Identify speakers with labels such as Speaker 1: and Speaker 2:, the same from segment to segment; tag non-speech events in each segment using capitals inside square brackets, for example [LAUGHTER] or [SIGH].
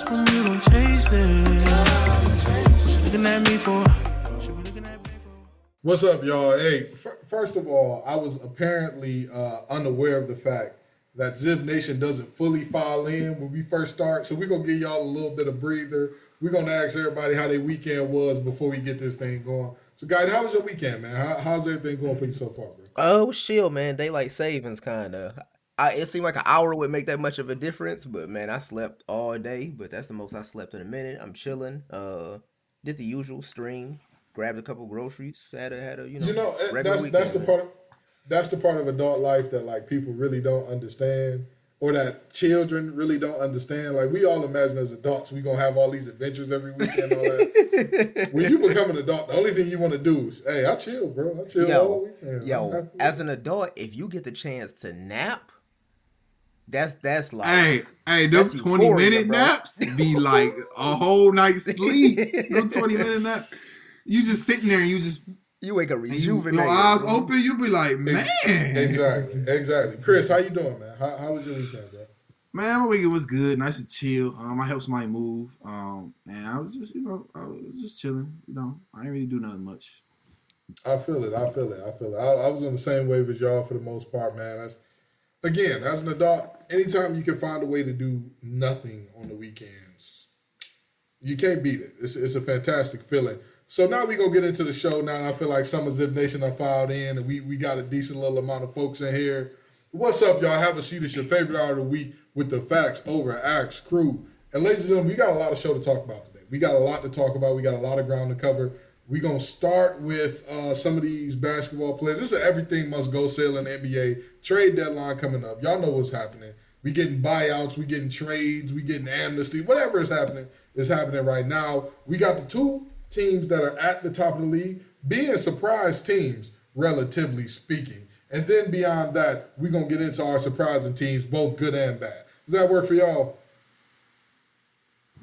Speaker 1: prosper, you don't chase it. What looking at me for? What you looking at me for?
Speaker 2: What's up, y'all? Hey, f- first of all, I was apparently uh, unaware of the fact that Ziv Nation doesn't fully file in when we first start. So we're gonna give y'all a little bit of breather. We're gonna ask everybody how their weekend was before we get this thing going. So, guys, how was your weekend, man? How, how's everything going for you so far, bro?
Speaker 3: Oh, chill, man. Daylight savings, kind of. I, it seemed like an hour would make that much of a difference, but man, I slept all day. But that's the most I slept in a minute. I'm chilling. Uh, did the usual stream, grabbed a couple groceries, had a had a you know,
Speaker 2: You know, that's
Speaker 3: weekend.
Speaker 2: that's the
Speaker 3: man.
Speaker 2: part. Of, that's the part of adult life that like people really don't understand, or that children really don't understand. Like we all imagine as adults, we gonna have all these adventures every weekend. All that. [LAUGHS] when you become an adult, the only thing you want to do is, hey, I chill, bro. I chill all
Speaker 3: Yo,
Speaker 2: weekend.
Speaker 3: Yo, as an adult, if you get the chance to nap, that's that's like
Speaker 4: Hey, hey, them 20
Speaker 3: euphoria,
Speaker 4: minute
Speaker 3: bro.
Speaker 4: naps be [LAUGHS] like a whole night's sleep. them [LAUGHS] 20 minute nap. You just sitting there and you just
Speaker 3: you wake up
Speaker 4: and you,
Speaker 3: rejuvenated.
Speaker 4: your eyes
Speaker 3: bro.
Speaker 4: open, you be like, man.
Speaker 2: Exactly, exactly. Chris, how you doing, man? How, how was your weekend, bro?
Speaker 4: Man, my weekend was good, nice and chill. Um, I helped somebody move. Um, and I was just, you know, I was just chilling. You know, I didn't really do nothing much.
Speaker 2: I feel it. I feel it. I feel it. I, I was on the same wave as y'all for the most part, man. That's, again, as an adult, anytime you can find a way to do nothing on the weekends, you can't beat it. It's, it's a fantastic feeling. So now we gonna get into the show. Now I feel like some of Zip Nation are filed in, and we we got a decent little amount of folks in here. What's up, y'all? Have a seat. It's your favorite hour of the week with the facts over Axe Crew. And ladies and gentlemen, we got a lot of show to talk about today. We got a lot to talk about. We got a lot of ground to cover. We're gonna start with uh, some of these basketball players. This is everything must go sale in the NBA. Trade deadline coming up. Y'all know what's happening. We getting buyouts, we getting trades, we getting amnesty, whatever is happening is happening right now. We got the two teams that are at the top of the league being surprise teams, relatively speaking. And then beyond that, we're gonna get into our surprising teams, both good and bad. Does that work for y'all?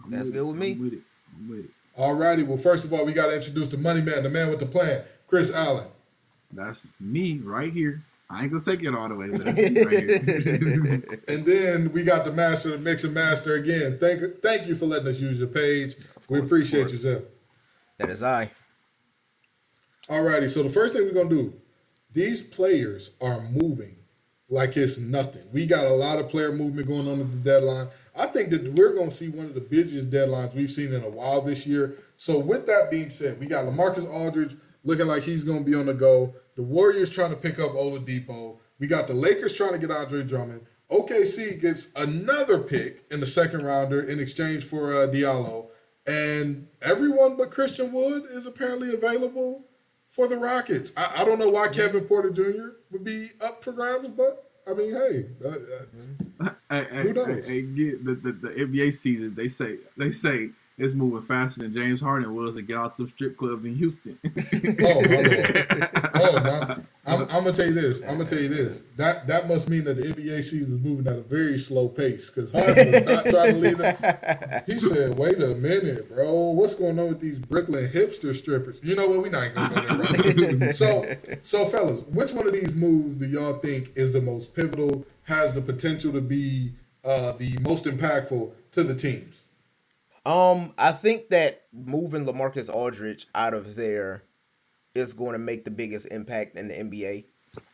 Speaker 4: I'm
Speaker 3: That's good
Speaker 4: it.
Speaker 3: with me.
Speaker 4: I'm with it. I'm with it.
Speaker 2: Alrighty, well, first of all, we gotta introduce the money man, the man with the plan, Chris Allen.
Speaker 4: That's me right here. I ain't gonna take it all the way, but that's me right here. [LAUGHS]
Speaker 2: And then we got the master, the mix and master again. Thank thank you for letting us use your page. we appreciate you,
Speaker 3: course.
Speaker 2: Zeph.
Speaker 3: That is I.
Speaker 2: Alrighty, so the first thing we're gonna do, these players are moving like it's nothing. We got a lot of player movement going on at the deadline. I think that we're gonna see one of the busiest deadlines we've seen in a while this year. So with that being said, we got Lamarcus Aldridge looking like he's gonna be on the go. The Warriors trying to pick up Oladipo. We got the Lakers trying to get Andre Drummond. OKC gets another pick in the second rounder in exchange for uh, Diallo. And everyone but Christian Wood is apparently available for the Rockets. I, I don't know why Kevin Porter Jr. would be up for grabs, but I mean, hey, uh, uh, Who knows?
Speaker 4: hey, hey, get the, the, the NBA season. They say they say it's moving faster than James Harden was to get out the strip clubs in Houston. [LAUGHS]
Speaker 2: oh my lord, oh my. [LAUGHS] I'm, I'm gonna tell you this. I'm gonna tell you this. That that must mean that the NBA season is moving at a very slow pace because Harden was not trying to leave it. [LAUGHS] He said, "Wait a minute, bro. What's going on with these Brooklyn hipster strippers? You know what? We're not gonna go there. Right? so, so fellas, which one of these moves do y'all think is the most pivotal? Has the potential to be uh, the most impactful to the teams?
Speaker 3: Um, I think that moving Lamarcus Aldridge out of there is going to make the biggest impact in the NBA.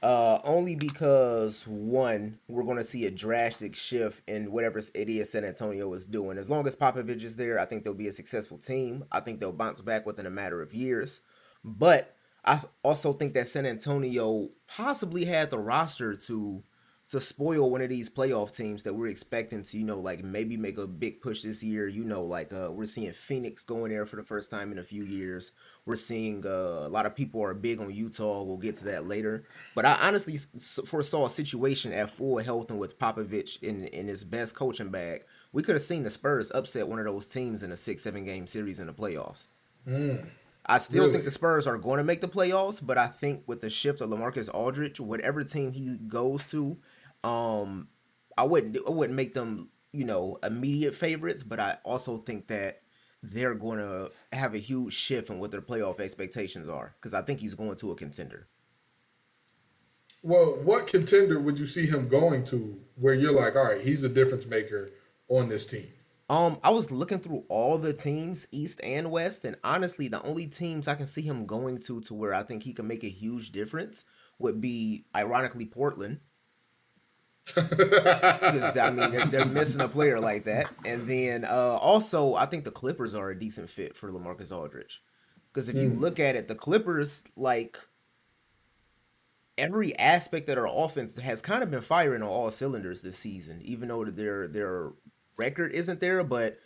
Speaker 3: Uh, only because one, we're going to see a drastic shift in whatever it is San Antonio is doing. As long as Popovich is there, I think they'll be a successful team. I think they'll bounce back within a matter of years. But I also think that San Antonio possibly had the roster to to spoil one of these playoff teams that we're expecting to, you know, like maybe make a big push this year. You know, like uh, we're seeing Phoenix going there for the first time in a few years. We're seeing uh, a lot of people are big on Utah. We'll get to that later. But I honestly foresaw a situation at full health and with Popovich in in his best coaching bag. We could have seen the Spurs upset one of those teams in a six seven game series in the playoffs. I still
Speaker 2: Really?
Speaker 3: think the Spurs are going to make the playoffs, but I think with the shift of Lamarcus Aldridge, whatever team he goes to, um, I wouldn't I wouldn't make them you know immediate favorites, but I also think that they're going to have a huge shift in what their playoff expectations are because I think he's going to a contender.
Speaker 2: Well, what contender would you see him going to where you're like, all right, he's a difference maker on this team?
Speaker 3: Um, I was looking through all the teams, East and West, and honestly, the only teams I can see him going to to where I think he can make a huge difference would be, ironically, Portland. [LAUGHS] Because I mean, they're, they're missing a player like that, and then uh, also I think the Clippers are a decent fit for Lamarcus Aldridge. Because if you look at it, the Clippers like every aspect of their offense has kind of been firing on all cylinders this season, even though their their record isn't there. But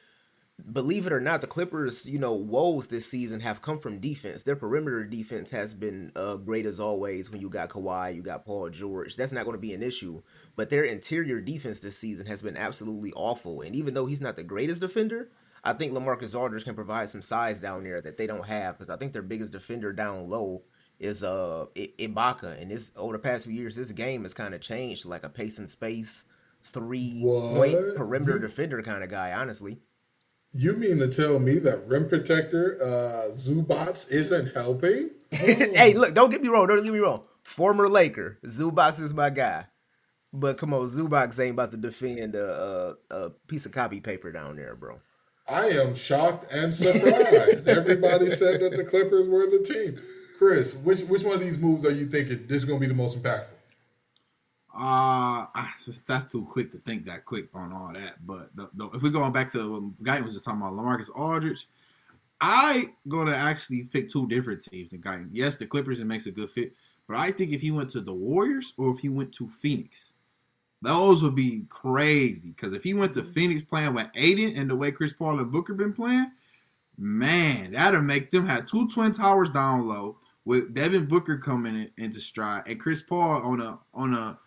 Speaker 3: believe it or not, the Clippers, you know, woes this season have come from defense. Their perimeter defense has been uh, great as always. When you got Kawhi, you got Paul George. That's not going to be an issue. But their interior defense this season has been absolutely awful. And even though he's not the greatest defender, I think Lamarcus Aldridge can provide some size down there that they don't have because I think their biggest defender down low is uh I- Ibaka. And this over the past few years, this game has kind of changed to like a pace and space three point perimeter defender kind of guy. Honestly.
Speaker 2: You mean to tell me that rim protector uh, Zubac isn't helping? [LAUGHS]
Speaker 3: hey, look, don't get me wrong. Don't get me wrong. Former Laker, Zubac is my guy. But come on, Zubac ain't about to defend a, a, a piece of copy paper down there, bro.
Speaker 2: I am shocked and surprised. Everybody said that the Clippers were the team. Chris, which which one of these moves are you thinking this is going to be the most impactful?
Speaker 4: Uh, I that's too quick to think that quick on all that. But the, the, if we're going back to what Guyton was just talking about, Lamarcus Aldridge, I gonna actually pick two different teams than Guyton. Yes, the Clippers it makes a good fit, but I think if he went to the Warriors or if he went to Phoenix, those would be crazy. Because if he went to Phoenix playing with Ayton and the way Chris Paul and Booker been playing, man, that'll make them have two twin towers down low with Devin Booker coming in, into stride and Chris Paul on a on a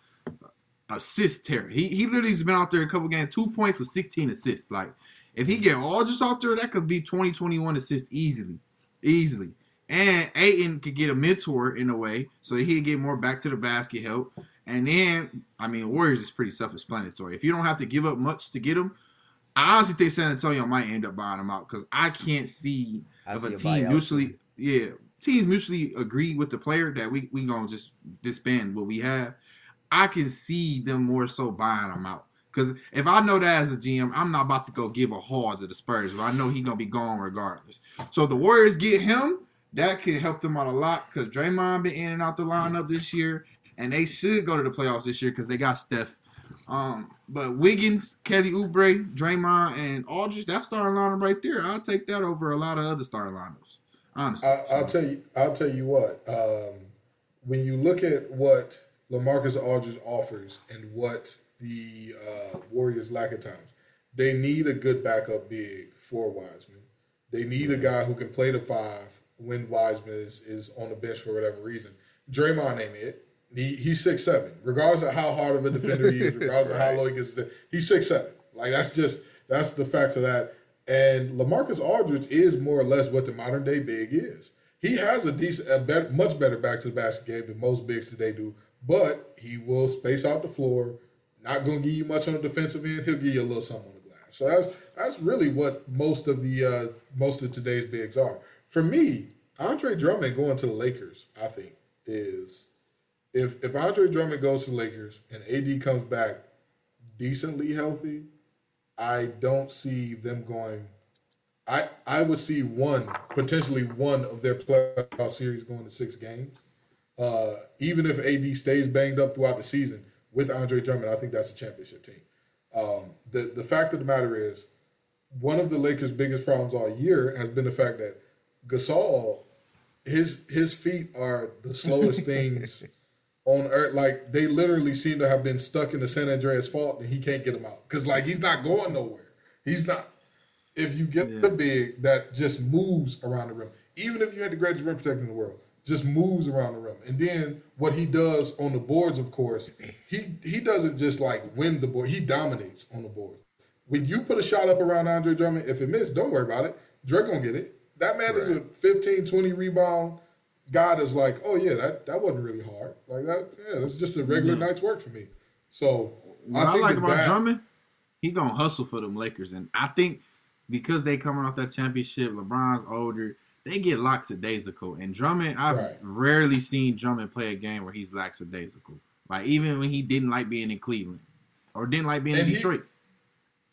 Speaker 4: assist terror. He he literally has been out there a couple games, two points with 16 assists. Like if he get all just out there, that could be 20, 21 assists easily. Easily. And Ayton could get a mentor in a way, so that he'd get more back to the basket help. And then, I mean, Warriors is pretty self-explanatory. If you don't have to give up much to get them, I honestly think San Antonio might end up buying them out because I can't see
Speaker 3: I
Speaker 4: if
Speaker 3: see
Speaker 4: a
Speaker 3: a
Speaker 4: team
Speaker 3: buyout,
Speaker 4: mutually, yeah, teams mutually agree with the player that we we gonna just disband what we have. I can see them more so buying him out. Because if I know that as a GM, I'm not about to go give a haul to the Spurs. But I know he's gonna be gone regardless. So the Warriors get him, that could help them out a lot. Because Draymond been in and out the lineup this year, and they should go to the playoffs this year because they got Steph. Um, but Wiggins, Kelly Oubre, Draymond, and Aldridge, that starting lineup right there, I'll take that over a lot of other starting lineups. Honestly,
Speaker 2: I, I'll tell you. I'll tell you what. Um, when you look at what Lamarcus Aldridge offers and what the uh, Warriors lack at times, they need a good backup big for Wiseman. They need a guy who can play the five when Wiseman is, is on the bench for whatever reason. Draymond ain't it. He, he's six seven. Regardless of how hard of a defender he is, [LAUGHS] regardless of how low he gets, to, he's six seven. Like that's just that's the facts of that. And Lamarcus Aldridge is more or less what the modern day big is. He has a decent, a better, much better back to the basket game than most bigs today do. But he will space out the floor. Not going to give you much on the defensive end. He'll give you a little something on the glass. So that's that's really what most of the uh, most of today's bigs are. For me, Andre Drummond going to the Lakers, I think, is if if Andre Drummond goes to the Lakers and AD comes back decently healthy, I don't see them going. I I would see one potentially one of their playoff series going to six games. Uh, even if AD stays banged up throughout the season with Andre Drummond, I think that's a championship team. Um, the the fact of the matter is, one of the Lakers' biggest problems all year has been the fact that Gasol, his his feet are the slowest [LAUGHS] things on earth. Like they literally seem to have been stuck in the San Andreas fault, and he can't get them out because like he's not going nowhere. He's not. If you get
Speaker 4: Yeah.
Speaker 2: the big that just moves around the rim, even if you had the greatest rim protector in the world, just moves around the rim. And then what he does on the boards, of course, he he doesn't just like win the board; he dominates on the board. When you put a shot up around Andre Drummond, if it missed, don't worry about it. Dre gonna get it. That man is a 15, 20 rebound guy that's like, oh yeah, that, that wasn't really hard. Like that, yeah, that's just a regular mm-hmm. night's work for me. So
Speaker 4: What I,
Speaker 2: I
Speaker 4: like about
Speaker 2: that,
Speaker 4: Drummond, he gonna hustle for them Lakers, and I think because they coming off that championship, LeBron's older, they get lackadaisical. And Drummond, I've
Speaker 2: Right.
Speaker 4: rarely seen Drummond play a game where he's lackadaisical. Like even when he didn't like being in Cleveland or didn't like being
Speaker 2: And
Speaker 4: in
Speaker 2: he-
Speaker 4: Detroit.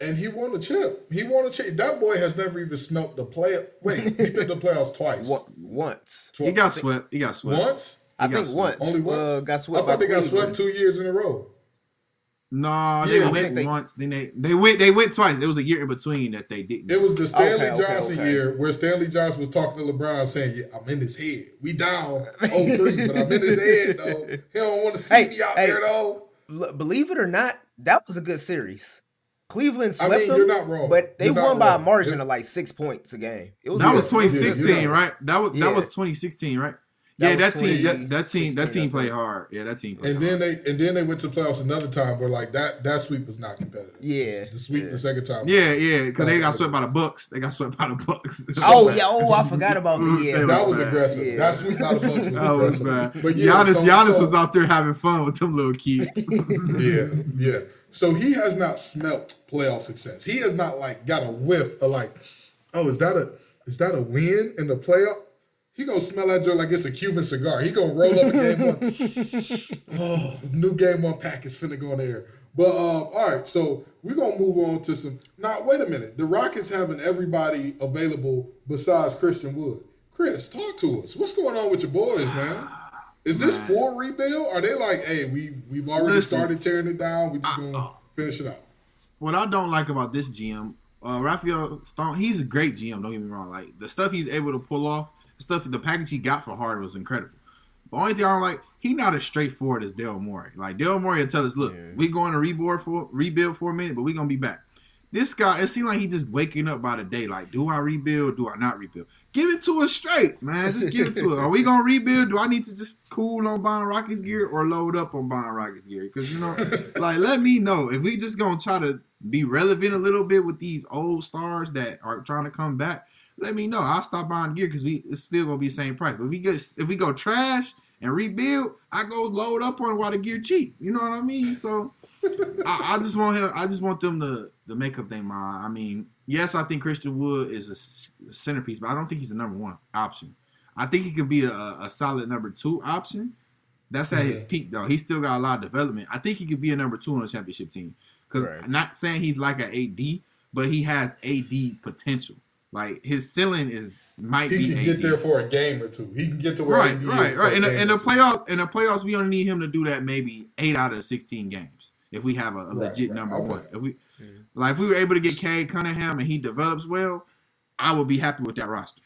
Speaker 2: and he won a chip. He won a chip. That boy has never even smelt the play. Wait, he been the playoffs twice.
Speaker 3: What, once.
Speaker 2: Tw-
Speaker 4: He got swept. He got swept.
Speaker 2: once.
Speaker 3: I
Speaker 4: He got
Speaker 3: think
Speaker 4: swept.
Speaker 3: once.
Speaker 2: Only once.
Speaker 3: Uh, got
Speaker 2: I thought
Speaker 3: by
Speaker 2: they got
Speaker 3: Cleveland.
Speaker 2: swept two years in a row.
Speaker 4: No, they
Speaker 2: Yeah,
Speaker 4: went
Speaker 3: they-
Speaker 4: once. Then they they went they went twice. There was a year in between that they didn't.
Speaker 2: It was the Stanley
Speaker 3: Okay, okay,
Speaker 2: Johnson
Speaker 3: okay.
Speaker 2: year where Stanley Johnson was talking to LeBron saying, yeah, I'm in his head. We down 0-3, but I'm in his head, though. He don't want to see
Speaker 3: Hey,
Speaker 2: me out
Speaker 3: hey.
Speaker 2: there, though.
Speaker 3: Believe it or not, that was a good series. Cleveland
Speaker 2: I
Speaker 3: swept
Speaker 2: mean,
Speaker 3: them,
Speaker 2: you're not wrong.
Speaker 3: but they
Speaker 2: You're
Speaker 3: won by a margin
Speaker 2: It-
Speaker 3: of like six points a game. It was
Speaker 4: that was
Speaker 2: Yeah, yeah,
Speaker 4: 2016, right? That was
Speaker 3: Yeah.
Speaker 4: that was 2016, right?
Speaker 3: That
Speaker 4: yeah, that team, that, that team, that team played
Speaker 3: think.
Speaker 4: hard. Yeah, that team played
Speaker 2: And
Speaker 4: hard.
Speaker 2: then they and then they went to playoffs another time where like that that sweep was not competitive.
Speaker 3: Yeah,
Speaker 2: the sweep
Speaker 3: yeah.
Speaker 2: the second time.
Speaker 4: Yeah, yeah, because they got swept by the Bucks. They got swept by the Bucks. [LAUGHS]
Speaker 3: Oh yeah, oh I forgot about the yeah. [LAUGHS]
Speaker 2: that was
Speaker 4: bad.
Speaker 2: aggressive.
Speaker 3: Yeah.
Speaker 2: That sweep by the Bucks was [LAUGHS]
Speaker 4: That was
Speaker 2: aggressive.
Speaker 4: bad.
Speaker 2: But yeah,
Speaker 4: Giannis,
Speaker 2: so-
Speaker 4: Giannis
Speaker 2: so-
Speaker 4: was out there having fun with them little kids.
Speaker 2: yeah, yeah. So he has not smelt playoff success. He has not like got a whiff of like, oh, is that a is that a win in the playoff? He gonna smell that joint like it's a Cuban cigar. He gonna roll up a game one. [LAUGHS] Oh, new game one pack is finna go in there. But um, all right, so we're gonna move on to some. Now, wait a minute. The Rockets having everybody available besides Christian Wood. Chris, talk to us. What's going on with your boys, man? Is this full rebuild? Are they like, hey, we we've already
Speaker 4: Listen.
Speaker 2: started tearing it down. We just gonna
Speaker 4: oh.
Speaker 2: finish it out.
Speaker 4: what I don't like about this GM, uh, Rafael Stone, he's a great GM. Don't get me wrong. Like the stuff he's able to pull off, the stuff, the package he got for Harden was incredible. The only thing I don't like, he not as straightforward as Daryl Morey. Like Daryl Morey will tell us, look, we going to rebuild for rebuild for a minute, but we gonna be back. This guy, it seems like he just waking up by the day. Like, do I rebuild? Do I not rebuild? Give it to us straight, man. Just give it to us. Are we gonna rebuild? Do I need to just cool on buying Rockets gear or load up on buying Rockets gear? Because you know, [LAUGHS] like, let me know if we just gonna try to be relevant a little bit with these old stars that are trying to come back. Let me know. I'll stop buying gear because we it's still gonna be the same price. But if we get if we go trash and rebuild, I go load up on while the gear cheap. You know what I mean? So I, I just want him. I just want them to to make up their mind. I mean, yes, I think Christian Wood is a centerpiece, but I don't think he's the number one option. I think he could be a, a solid number two option. That's at his peak, though. He's still got a lot of development. I think he could be a number two on a championship team. Because
Speaker 3: Right.
Speaker 4: I'm not saying he's like an AD, but he has AD potential. Like his ceiling is might
Speaker 2: He
Speaker 4: be
Speaker 2: can
Speaker 4: AD.
Speaker 2: get there for a game or two. He can get to where
Speaker 4: Right,
Speaker 2: he is
Speaker 4: right,
Speaker 2: for
Speaker 4: right.
Speaker 2: a
Speaker 4: In the, in the playoffs, in the playoffs, we only need him to do that maybe eight out of sixteen games if we have a, a
Speaker 2: Right,
Speaker 4: legit
Speaker 2: right.
Speaker 4: number
Speaker 2: Okay.
Speaker 4: one. If we like, if we were able to get Cade Cunningham and he develops well, I would be happy with that roster.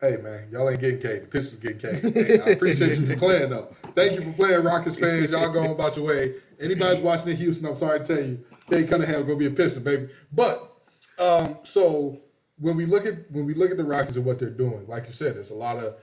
Speaker 2: Hey man, y'all ain't getting Cade. The Pistons getting Cade. Hey, I appreciate you for playing though. Thank you for playing, Rockets fans. Y'all going about your way. Anybody's watching in Houston, I'm sorry to tell you, Cade Cunningham gonna be a Piston, baby. But um, so when we look at when we look at the Rockets and what they're doing, like you said, there's a lot of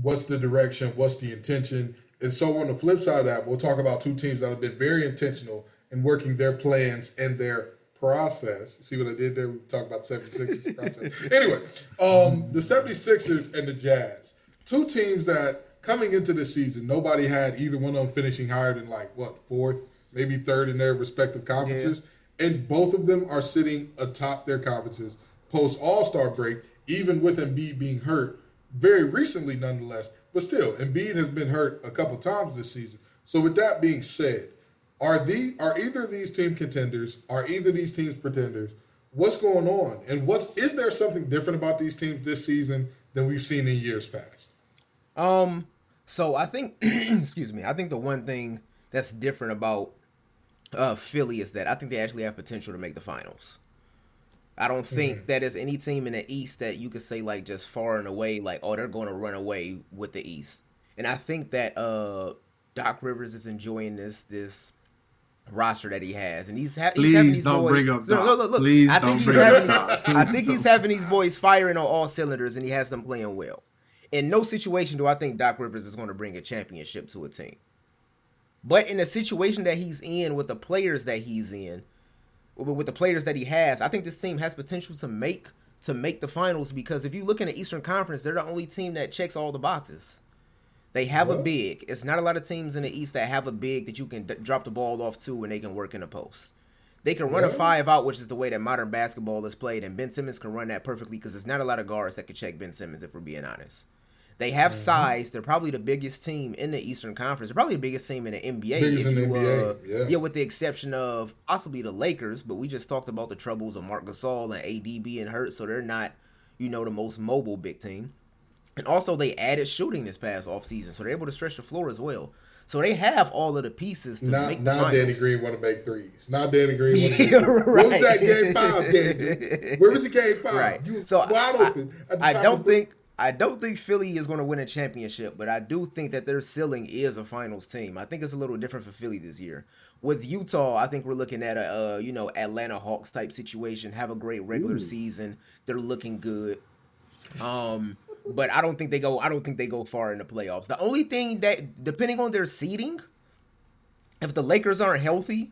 Speaker 2: what's the direction, what's the intention, and so on the flip side of that, we'll talk about two teams that have been very intentional in working their plans and their process. See what I did there? We talked about the 76ers [LAUGHS] process. Anyway, um, the 76ers and the Jazz, two teams that coming into the season, nobody had either one of them finishing higher than like what fourth, maybe third in their respective conferences, and both of them are sitting atop their conferences post All Star break, even with Embiid being hurt very recently, nonetheless. But still, Embiid has been hurt a couple times this season. So with that being said, are the are either of these team contenders? Are either of these teams pretenders? What's going on? And what's is there something different about these teams this season than we've seen in years past?
Speaker 3: Um, so I think, [CLEARS THROAT] excuse me, I think the one thing that's different about uh Philly is that I think they actually have potential to make the finals. I don't think that there's any team in the East that you could say like just far and away like oh they're going to run away with the East. And I think that uh Doc Rivers is enjoying this this roster that he has, and he's, ha- he's
Speaker 4: Please
Speaker 3: having these
Speaker 4: don't
Speaker 3: boys.
Speaker 4: bring up Doc.
Speaker 3: look, look, look.
Speaker 4: Please
Speaker 3: I think
Speaker 4: don't
Speaker 3: he's
Speaker 4: bring up
Speaker 3: having,
Speaker 4: Doc. [LAUGHS]
Speaker 3: I think he's having these boys firing on all cylinders, and he has them playing well. In no situation do I think Doc Rivers is going to bring a championship to a team. But in the situation that he's in with the players that he's in, with with the players that he has, I think this team has potential to make to make the finals because if you look in the Eastern Conference, they're the only team that checks all the boxes. They have a big. It's not a lot of teams in the East that have a big that you can d- drop the ball off to and they can work in the post. They can run a five out, which is the way that modern basketball is played, and Ben Simmons can run that perfectly because there's not a lot of guards that can check Ben Simmons, if we're being honest. They have
Speaker 2: Mm-hmm.
Speaker 3: size. They're probably the biggest team in the Eastern Conference. They're probably the biggest team in the NBA.
Speaker 2: Biggest in the
Speaker 3: you,
Speaker 2: NBA,
Speaker 3: uh,
Speaker 2: yeah.
Speaker 3: with the exception of possibly the Lakers. But we just talked about the troubles of Marc Gasol and AD being hurt, so they're not, you know, the most mobile big team. And also, they added shooting this past offseason, so they're able to stretch the floor as well. So they have all of the pieces to
Speaker 2: Not,
Speaker 3: make
Speaker 2: not Danny
Speaker 3: finals.
Speaker 2: Green want to make threes. Not Danny Green want to [LAUGHS] make threes. What was that game five, Danny? Where was the game [LAUGHS] five?
Speaker 3: Right.
Speaker 2: You was
Speaker 3: so
Speaker 2: wide
Speaker 3: I,
Speaker 2: open.
Speaker 3: I
Speaker 2: top
Speaker 3: don't think I don't think Philly is going to win a championship, but I do think that their ceiling is a finals team. I think it's a little different for Philly this year. With Utah, I think we're looking at a uh, you know Atlanta Hawks type situation. Have a great regular season. They're looking good. Um, but I don't think they go. I don't think they go far in the playoffs. The only thing that, depending on their seeding, if the Lakers aren't healthy,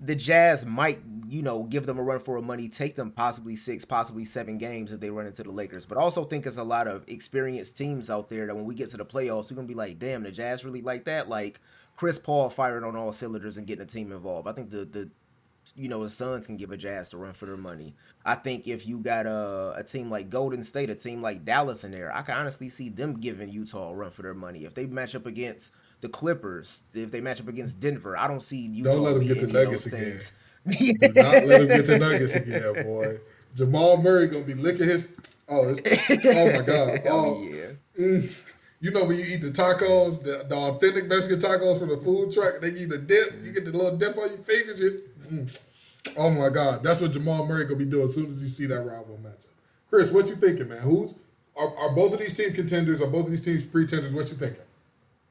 Speaker 3: the Jazz might, you know, give them a run for a money, take them possibly six, possibly seven games if they run into the Lakers. But also think there's a lot of experienced teams out there that when we get to the playoffs, we're gonna be like, damn, the Jazz really like that. Like Chris Paul firing on all cylinders and getting a team involved. I think the the you know the Suns can give a Jazz a run for their money. I think if you got a, a team like Golden State, a team like Dallas in there, I can honestly see them giving Utah a run for their money. If they match up against the Clippers, if they match up against Denver, I don't see Utah.
Speaker 2: Don't let them get the Nuggets again.
Speaker 3: teams.
Speaker 2: Do not let him get the Nuggets again, boy. Jamal Murray gonna be licking his. Oh, oh my God! [LAUGHS] Oh,
Speaker 3: yeah.
Speaker 2: mm. you know when you eat the tacos, the, the authentic Mexican tacos from the food truck, they give you the dip. You get the little dip on your fingers. You, mm. Oh my God, that's what Jamal Murray gonna be doing as soon as he see that rival one matchup. Chris, what you thinking, man? Who's are, are both of these team contenders? Are both of these teams pretenders? What you thinking?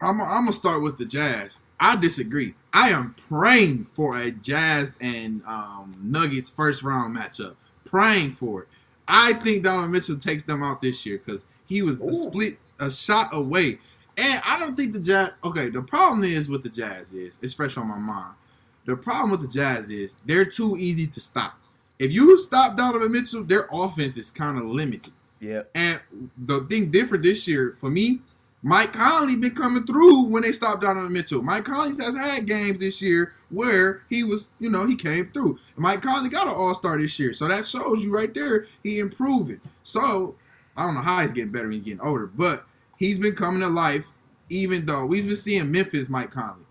Speaker 4: I'm, I'm gonna start with the Jazz. I disagree. I am praying for a Jazz and um, Nuggets first round matchup. Praying for it. I think Donovan Mitchell takes them out this year because he was a split a shot away. And I don't think the Jazz. Okay, the problem is with the Jazz is it's fresh on my mind. The problem with the Jazz is they're too easy to stop. If you stop Donovan Mitchell, their offense is kind of limited.
Speaker 3: Yeah.
Speaker 4: And the thing different this year for me, Mike Conley been coming through when they stopped Donovan Mitchell. Mike Conley has had games this year where he was, you know, he came through. Mike Conley got an All Star this year, so that shows you right there he improving. So I don't know how he's getting better. He's getting older, but he's been coming to life. Even though we've been seeing Memphis Mike Conley,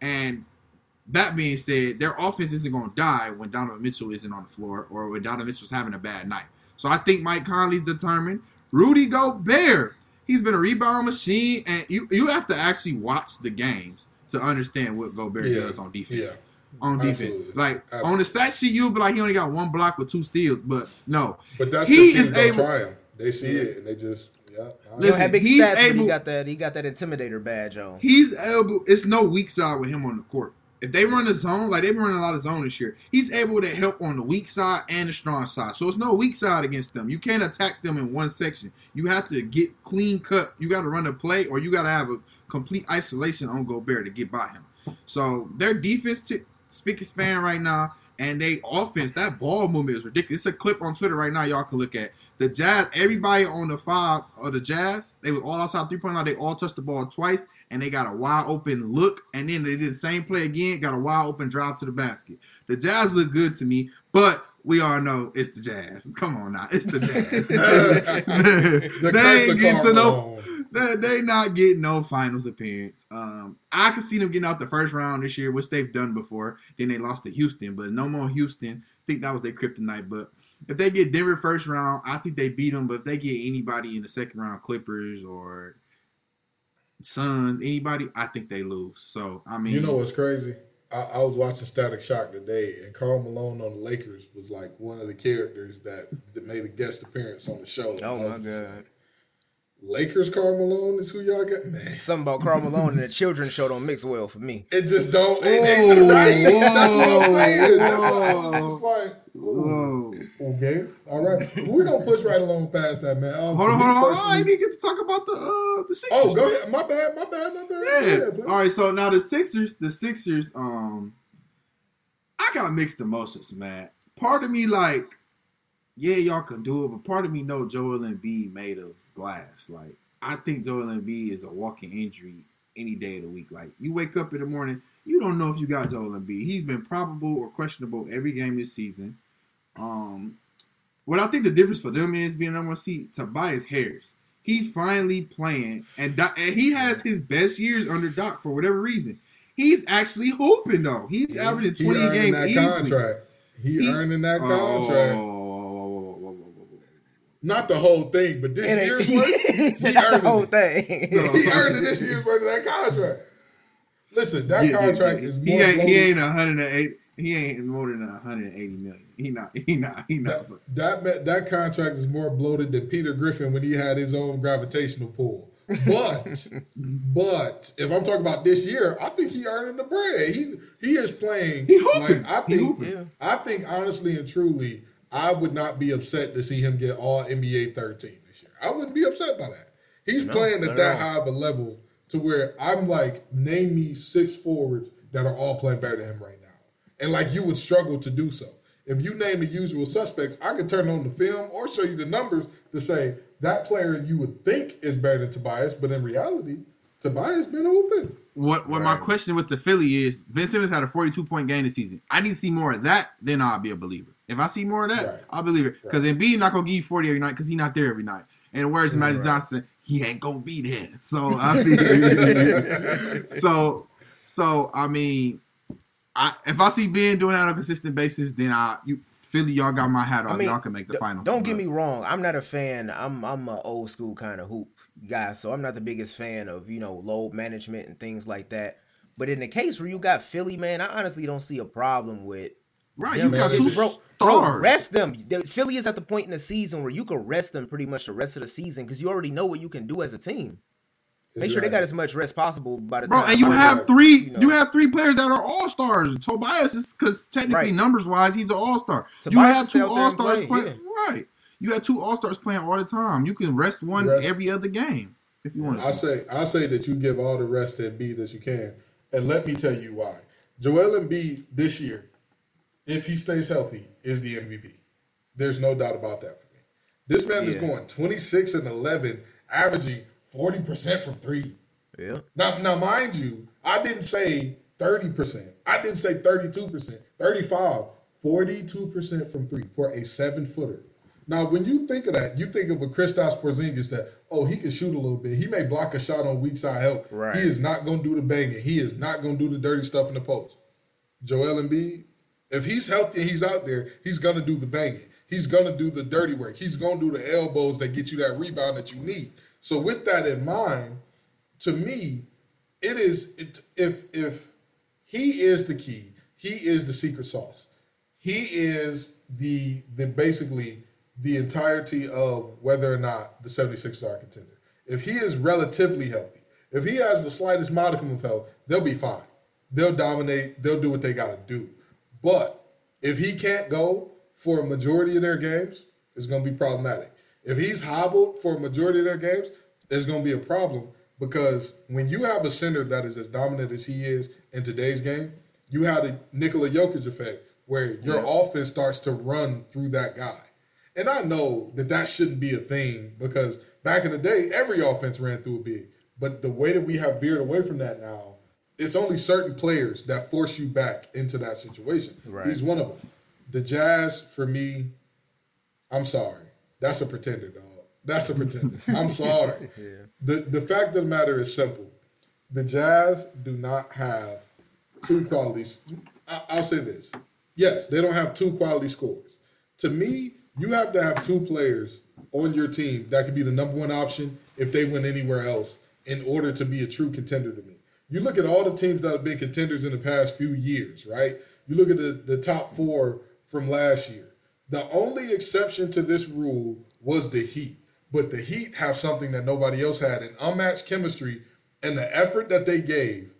Speaker 4: and that being said, their offense isn't going to die when Donovan Mitchell isn't on the floor or when Donovan Mitchell's having a bad night. So I think Mike Conley's determined. Rudy Gobert, he's been a rebound machine, and you you have to actually watch the games to understand what Gobert
Speaker 2: Yeah,
Speaker 4: does on defense.
Speaker 2: yeah.
Speaker 4: On defense,
Speaker 2: Absolutely.
Speaker 4: like on
Speaker 2: Absolutely.
Speaker 4: the stat sheet, you'll be like he only got one block with two steals, but no,
Speaker 2: But that's
Speaker 4: He
Speaker 2: he teams
Speaker 4: is
Speaker 2: don't
Speaker 4: able-
Speaker 2: try him. They see
Speaker 4: Yeah.
Speaker 2: it and they just yeah. all right.
Speaker 4: Listen,
Speaker 3: have big
Speaker 4: he's
Speaker 3: stats, but he got that. He got that intimidator badge on.
Speaker 4: he's able. It's no weak side with him on the court. If they run the zone, like they've been running a lot of zone this year, he's able to help on the weak side and the strong side. So it's no weak side against them. You can't attack them in one section. You have to get clean cut. You got to run a play, or you got to have a complete isolation on Gobert to get by him. So their defense, t- span right now, and they offense. That ball movement is ridiculous. It's a clip on Twitter right now. Y'all can look at the Jazz. Everybody on the five of the Jazz, they were all outside three point line. They all touched the ball twice, and they got a wide open look. And then they did the same play again. Got a wide open drive to the basket. The Jazz look good to me, but we all know it's the Jazz. Come on now, it's the Jazz. [LAUGHS] [LAUGHS]
Speaker 2: The
Speaker 4: they ain't getting to no. They, they not getting no finals appearance. Um, I could see them getting out the first round this year, which they've done before. Then they lost to Houston, but no more Houston. I think that was their kryptonite. But if they get Denver first round, I think they beat them. But if they get anybody in the second round, Clippers or Suns, anybody, I think they lose. So I mean,
Speaker 2: You know what's crazy? I, I was watching Static Shock today, and Karl Malone on the Lakers was like one of the characters that, that made a guest appearance on the show.
Speaker 3: Oh, my God.
Speaker 2: like, Lakers Karl Malone is who y'all got, man. [LAUGHS]
Speaker 3: Something about Karl Malone and the children's show don't mix well for me.
Speaker 2: It just don't. It ain't the right. [LAUGHS] That's what I'm saying. That's why I was
Speaker 4: Whoa.
Speaker 2: just like, ooh,
Speaker 4: Whoa.
Speaker 2: Okay, all right. We're gonna push right along past that, man. Um,
Speaker 4: Hold on, hold on, hold on. I didn't get to talk about the uh the Sixers.
Speaker 2: Oh, go ahead. My bad. My bad. My bad.
Speaker 4: Yeah. All right. So now the Sixers, the Sixers, um, I got mixed emotions, man. Part of me like, yeah, y'all can do it, but part of me know Joel Embiid made of glass. Like, I think Joel Embiid is a walking injury any day of the week. Like, you wake up in the morning, you don't know if you got Joel Embiid. He's been probable or questionable every game this season. Um, what I think the difference for them is being number one seed, Tobias Harris. he finally playing, and Doc, and he has his best years under Doc for whatever reason. He's actually hooping though. He's averaging twenty a
Speaker 2: earning
Speaker 4: game
Speaker 2: that
Speaker 4: easily.
Speaker 2: contract. He,
Speaker 4: He-
Speaker 2: earning that
Speaker 4: Oh,
Speaker 2: contract.
Speaker 4: whoa, whoa, whoa, whoa, whoa, whoa, whoa, whoa.
Speaker 2: Not the whole thing, but this
Speaker 3: It
Speaker 2: year's worth. [LAUGHS]
Speaker 3: he said
Speaker 2: he
Speaker 3: not the whole
Speaker 2: it.
Speaker 3: thing.
Speaker 4: No.
Speaker 2: He earned it this year's worth of that contract. Listen, that
Speaker 4: Yeah, yeah,
Speaker 2: contract
Speaker 4: yeah.
Speaker 2: is
Speaker 4: he
Speaker 2: more.
Speaker 4: ain't, he
Speaker 2: bloated-
Speaker 4: ain't a hundred and eight. He ain't more than a hundred and eighty million. He not. He not. He not.
Speaker 2: That, that ma- that contract is more bloated than Peter Griffin when he had his own gravitational pull. But [LAUGHS] but if I'm talking about this year, I think he earning the bread. He he is playing
Speaker 4: He hooping.
Speaker 2: like I
Speaker 4: He
Speaker 2: think
Speaker 4: hooping.
Speaker 3: Yeah.
Speaker 2: I think honestly and truly, I would not be upset to see him get all NBA 13 this year. I wouldn't be upset by that. He's playing at
Speaker 3: at
Speaker 2: that high of a level to where I'm like, name me six forwards that are all playing better than him right now. And like you would struggle to do so. If you name the usual suspects, I could turn on the film or show you the numbers to say that player you would think is better than Tobias, but in reality, Tobias been open.
Speaker 4: What what my question with the Philly is Ben Simmons had a 42 point game this season. I need to see more of that, then I'll be a believer. If I see more of that,
Speaker 2: Right.
Speaker 4: I'll believe it. Because Embiid not gonna give you 40 every night because he's not there every night. And where's Magic Johnson? He ain't gonna be there. So I see. [LAUGHS] so so I mean, I if I see Ben doing that on a consistent basis, then I you Philly y'all got my hat off. y'all can make the
Speaker 3: d-
Speaker 4: final.
Speaker 3: Don't get me wrong. I'm not a fan. I'm I'm a old school kind of hoop guy, so I'm not the biggest fan of you know load management and things like that. But in the case where you got Philly, man, I honestly don't see a problem with.
Speaker 4: right. You got two
Speaker 3: bro,
Speaker 4: stars.
Speaker 3: bro, rest them. The- Philly is at the point in the season where you can rest them pretty much the rest of the season because you already know what you can do as a team. Make sure they got as much rest possible by the
Speaker 4: Bro,
Speaker 3: time.
Speaker 4: and you have
Speaker 3: time,
Speaker 4: three.
Speaker 3: you know.
Speaker 4: You have three players that are all stars. Tobias is because technically
Speaker 3: Right.
Speaker 4: numbers wise, he's an all star. You
Speaker 3: Tobias
Speaker 4: have two
Speaker 3: out there and
Speaker 4: all stars
Speaker 3: play,
Speaker 4: playing. Right. You have two all stars playing all the time. You can rest one
Speaker 2: Rest.
Speaker 4: every other game if you want.
Speaker 2: I
Speaker 4: to.
Speaker 2: say I say that you give all the rest to Embiid as you can, and let me tell you why. Joel Embiid this year, if he stays healthy, is the MVP. There's no doubt about that for me. This man is going 26 and 11, averaging 40 percent from three.
Speaker 3: Yeah.
Speaker 2: Now, now, mind you, I didn't say 30%. I didn't say 32%, 35, 42% from three for a seven footer. Now, when you think of that, you think of a Kristaps Porzingis that, oh, he can shoot a little bit. He may block a shot on weak side help.
Speaker 3: Right.
Speaker 2: He is not going to do the banging. He is not going to do the dirty stuff in the post. Joel Embiid, if he's healthy and he's out there, he's going to do the banging. He's going to do the dirty work. He's going to do the elbows that get you that rebound that you need. So with that in mind, to me, it is it, if if he is the key, he is the secret sauce. He is the the basically the entirety of whether or not the 76 are contender. If he is relatively healthy, if he has the slightest modicum of health, they'll be fine. They'll dominate, they'll do what they gotta do. But if he can't go for a majority of their games, it's gonna be problematic. If he's hobbled for a majority of their games, there's gonna be a problem because when you have a center that is as dominant as he is in today's game, you have the Nikola Jokic effect where your offense starts to run through that guy. And I know that that shouldn't be a thing because back in the day, every offense ran through a big. But the way that we have veered away from that now, it's only certain players that force you back into that situation.
Speaker 3: Right.
Speaker 2: He's one of them. The Jazz, for me, I'm sorry. That's a pretender, dog. That's a pretender. I'm [LAUGHS] sorry. The the fact of the matter is simple. The Jazz do not have two qualities. I, I'll say this. Yes, they don't have two quality scores. To me, you have to have two players on your team that could be the number one option if they went anywhere else in order to be a true contender to me. You look at all the teams that have been contenders in the past few years, right? You look at the, the top four from last year. The only exception to this rule was the Heat. But the Heat have something that nobody else had an unmatched chemistry and the effort that they gave,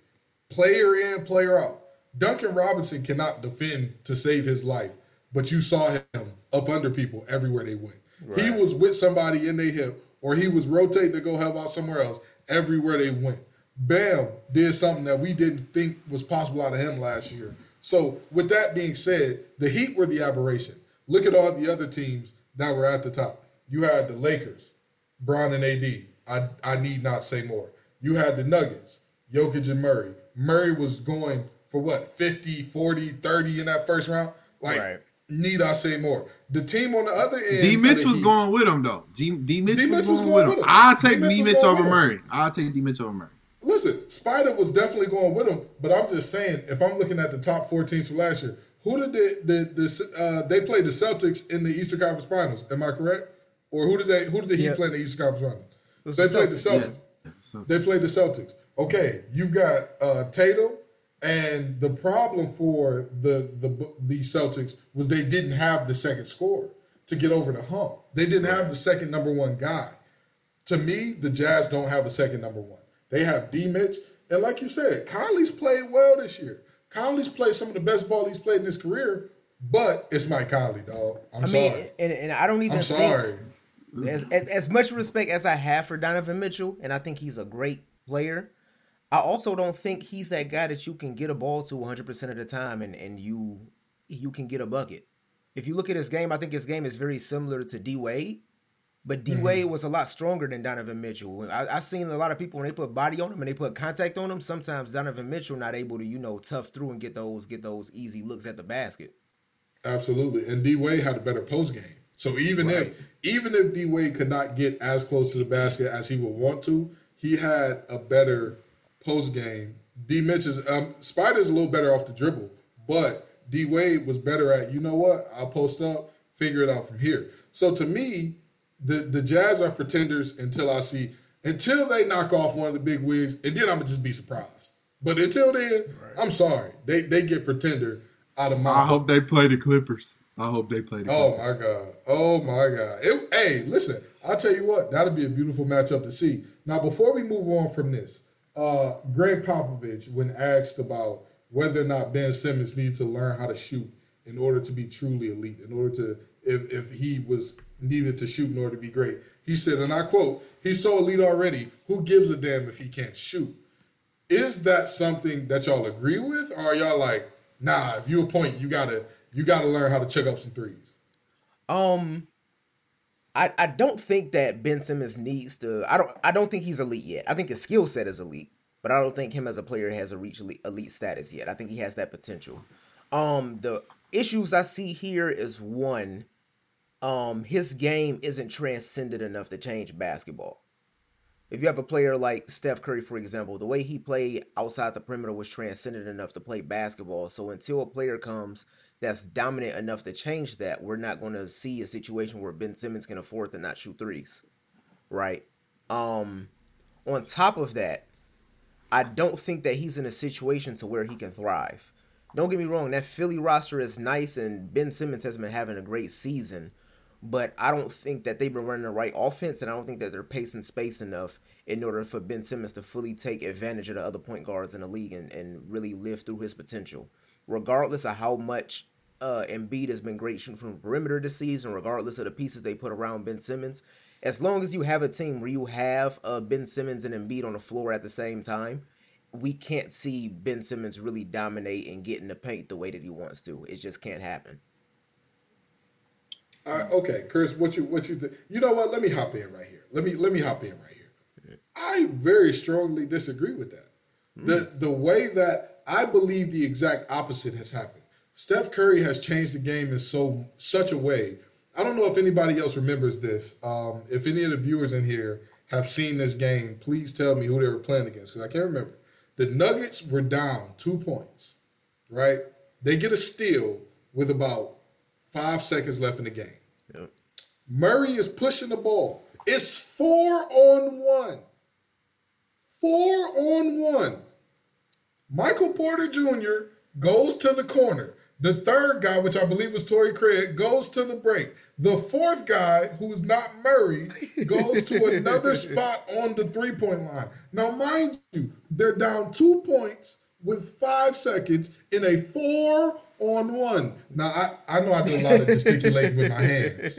Speaker 2: player in, player out. Duncan Robinson cannot defend to save his life, but you saw him up under people everywhere they went. He was with somebody in their hip, or he was rotating to go help out somewhere else everywhere they went. Bam did something that we didn't think was possible out of him last year. So, with that being said, the Heat were the aberration. Look at all the other teams that were at the top. You had the Lakers, Bron and AD. I, I need not say more. You had the Nuggets, Jokic and Murray. Murray was going for what, 50, 40, 30 in that first round? Like,
Speaker 3: Right.
Speaker 2: Need I say more? The team on the other end.
Speaker 4: D Mitch was
Speaker 2: Heat-
Speaker 4: going with him though. D. D. Mitch,
Speaker 2: D.
Speaker 4: was, going with him.
Speaker 2: him.
Speaker 4: I'll take
Speaker 2: D. Mitch
Speaker 4: D.
Speaker 2: was
Speaker 4: Mitch
Speaker 2: going
Speaker 4: over. Murray. I'll take D. Mitch over Murray.
Speaker 2: Listen, Spider was definitely going with him, but I'm just saying, if I'm looking at the top four teams from last year, who did the the, the uh, they played the Celtics in the Eastern Conference Finals? Am I correct? Or who did they who did the Heat
Speaker 3: Yeah.
Speaker 2: play in the Eastern Conference Finals?
Speaker 3: was
Speaker 2: They
Speaker 3: the
Speaker 2: played the
Speaker 3: Celtics,
Speaker 2: Celtics.
Speaker 4: Yeah. So,
Speaker 2: They played the Celtics. Okay, you've got uh, Tatum, and the problem for the the the Celtics was they didn't have the second scorer to get over the hump. They didn't have the second number one guy. To me, the Jazz don't have a second number one. They have D. Mitch, and like you said, Kylie's played well this year. Kylie's played some of the best ball he's played in his career, but it's Mike Conley, dog. I'm
Speaker 3: I
Speaker 2: sorry.
Speaker 3: mean, and, and I don't even
Speaker 2: I'm
Speaker 3: think
Speaker 2: sorry.
Speaker 3: as, as as much respect as I have for Donovan Mitchell, and I think he's a great player. I also don't think he's that guy that you can get a ball to 100 percent of the time, and and you you can get a bucket. If you look at his game, I think his game is very similar to D Wade, but D Wade was a lot stronger than Donovan Mitchell. I, I've seen a lot of people when they put body on him and they put contact on him. Sometimes Donovan Mitchell not able to you know tough through and get those get those easy looks at the basket.
Speaker 2: Absolutely. And D Wade had a better post game. So even
Speaker 3: Right.
Speaker 2: if even if D Wade could not get as close to the basket as he would want to, he had a better post game. D Mitch is um Spider's a little better off the dribble, but D Wade was better at, you know what, I'll post up, figure it out from here. So to me, the the Jazz are pretenders until I see until they knock off one of the big wigs, and then I'm gonna just be surprised. But until then, I'm sorry. They they get pretender out of my
Speaker 4: I hope they play the Clippers. I hope they play the
Speaker 2: Oh
Speaker 4: Clippers.
Speaker 2: my god! Oh my god! It, hey, listen, I'll tell you what, that'll be a beautiful matchup to see. Now, before we move on from this, uh, Gregg Popovich, when asked about whether or not Ben Simmons needs to learn how to shoot in order to be truly elite, in order to if if he was needed to shoot order to be great, he said, and I quote, "He's so elite already. Who gives a damn if he can't shoot?" Is that something that y'all agree with, or are y'all like, nah? If you a point, you gotta you gotta learn how to check up some threes.
Speaker 3: Um, I I don't think that Ben Simmons needs to. I don't I don't think he's elite yet. I think his skill set is elite, but I don't think him as a player has a reach elite, elite status yet. I think he has that potential. Um, the issues I see here is one, um, his game isn't transcendent enough to change basketball. If you have a player like Steph Curry, for example, the way he played outside the perimeter was transcendent enough to play basketball. So until a player comes that's dominant enough to change that, we're not going to see a situation where Ben Simmons can afford to not shoot threes, right? Um, on top of that, I don't think that he's in a situation to where he can thrive. Don't get me wrong, that Philly roster is nice, and Ben Simmons has been having a great season but I don't think that they've been running the right offense, and I don't think that they're pacing space enough in order for Ben Simmons to fully take advantage of the other point guards in the league and, and really live through his potential. Regardless of how much uh, Embiid has been great shooting from perimeter this season, regardless of the pieces they put around Ben Simmons, as long as you have a team where you have uh, Ben Simmons and Embiid on the floor at the same time, we can't see Ben Simmons really dominate and get in the paint the way that he wants to. It just can't happen.
Speaker 2: All right, okay, Chris, what you what you think? You know what? Let me hop in right here. Let me let me hop in right here. I very strongly disagree with that. The the way that I believe the exact opposite has happened. Steph Curry has changed the game in so such a way. I don't know if anybody else remembers this. Um, if any of the viewers in here have seen this game, please tell me who they were playing against because I can't remember. The Nuggets were down two points, right? They get a steal with about five seconds left in the game.
Speaker 3: Yep.
Speaker 2: Murray is pushing the ball. It's four on one. Four on one. Michael Porter Jr. goes to the corner. The third guy, which I believe was Torrey Craig, goes to the break. The fourth guy, who's not Murray, goes to another [LAUGHS] spot on the three point line. Now, mind you, they're down two points with five seconds in a four on one. Now, I, I know I do a lot of gesticulating with my hands.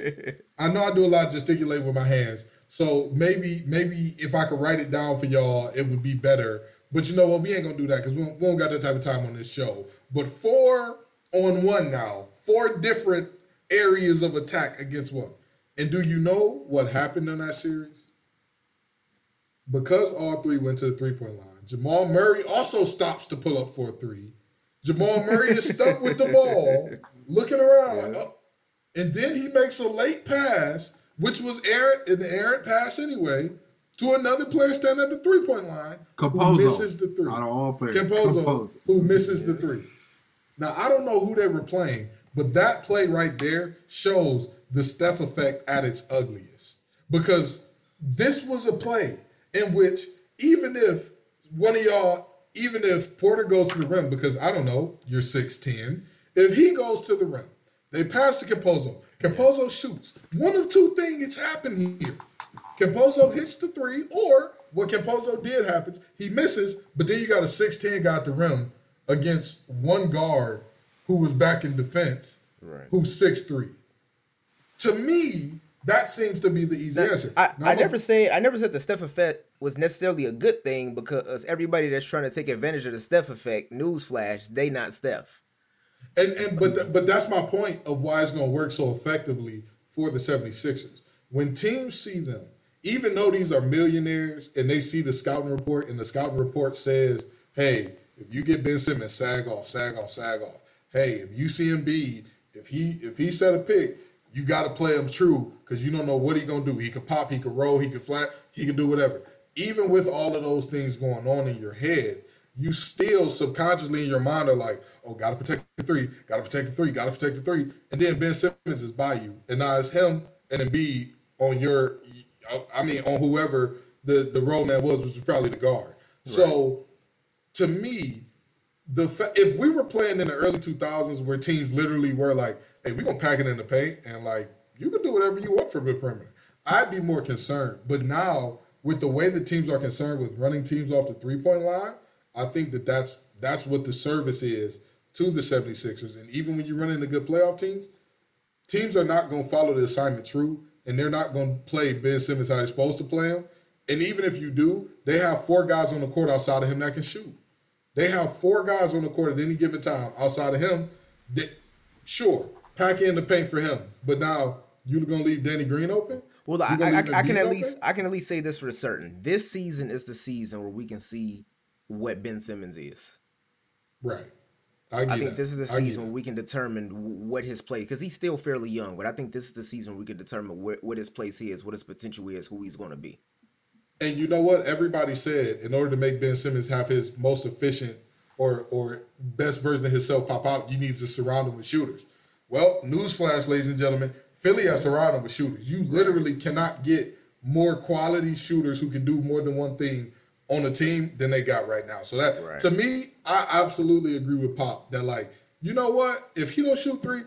Speaker 2: I know I do a lot of gesticulating with my hands. So maybe maybe if I could write it down for y'all, it would be better. But you know what? We ain't gonna do that because we, we don't got that type of time on this show. But four on one now, four different areas of attack against one. And do you know what happened in that series? Because all three went to the three point line, Jamal Murray also stops to pull up for a three. Jamal Murray is stuck with the ball. [LAUGHS] looking around, like, oh. and then he makes a late pass, which was errant, an errant pass anyway, to another player standing at the three point line who misses the three.
Speaker 4: Out of all players.
Speaker 2: Campazzo,
Speaker 4: Campazzo.
Speaker 2: who misses the three. Now I don't know who they were playing, but that play right there shows the Steph effect at its ugliest. Because this was a play in which even if one of y'all, even if Porter goes to the rim, because I don't know, you're 6'10, if he goes to the rim, they pass to Campazzo. Campazzo shoots. One of two things happened here. Campazzo hits the three, or what Campazzo did happens, he misses, but then you got a 6'10 guy at the rim against one guard who was back in defense,
Speaker 3: Right.
Speaker 2: who's 6'3. To me, that seems to be the easy answer.
Speaker 3: I, I never said I never said the Steph effect was necessarily a good thing because everybody that's trying to take advantage of the Steph effect, newsflash, they not Steph.
Speaker 2: And and but th- but that's my point of why it's going to work so effectively for the 76ers. When teams see them, even though these are millionaires and they see the scouting report and the scouting report says, "Hey, if you get Ben Simmons, sag off, sag off, sag off. Hey, if you see Embiid, if he if he set a pick, you got to play him true because you don't know what he gonna do. He could pop, he could roll, he could flat, he could do whatever. Even with all of those things going on in your head, you still subconsciously in your mind are like, oh, gotta protect the three, gotta protect the three, gotta protect the three. And then Ben Simmons is by you. And now it's him and Embiid on your I mean on whoever the, the role man was, which was probably the guard. So to me, the fa- if we were playing in the early 2000s where teams literally were like, hey, we're gonna pack it in the paint and like you can do whatever you want for the perimeter, I'd be more concerned. But now with the way the teams are concerned with running teams off the three point line, I think that that's that's what the service is to the 76ers. And even when you run into good playoff teams, teams are not going to follow the assignment true, and they're not going to play Ben Simmons how they're supposed to play him. And even if you do, they have four guys on the court outside of him that can shoot. They have four guys on the court at any given time outside of him. That, sure, pack in the paint for him, but now you're going to leave Danny Green open.
Speaker 3: Well, I, I, I can at
Speaker 2: open?
Speaker 3: least I can at least say this for certain. This season is the season where we can see what Ben Simmons is.
Speaker 2: right. I,
Speaker 3: I think
Speaker 2: that.
Speaker 3: this is the season where we can determine what his play because he's still fairly young, but I think this is the season where we can determine where, what his place is, what his potential is, who he's going to be.
Speaker 2: And you know what? Everybody said in order to make Ben Simmons have his most efficient or or best version of himself pop out, you need to surround him with shooters. Well, newsflash, ladies and gentlemen, Philly has surrounded with shooters. You literally cannot get more quality shooters who can do more than one thing on a team than they got right now. So that
Speaker 3: Right.
Speaker 2: to me, I absolutely agree with Pop that like, you know what? If he don't shoot three,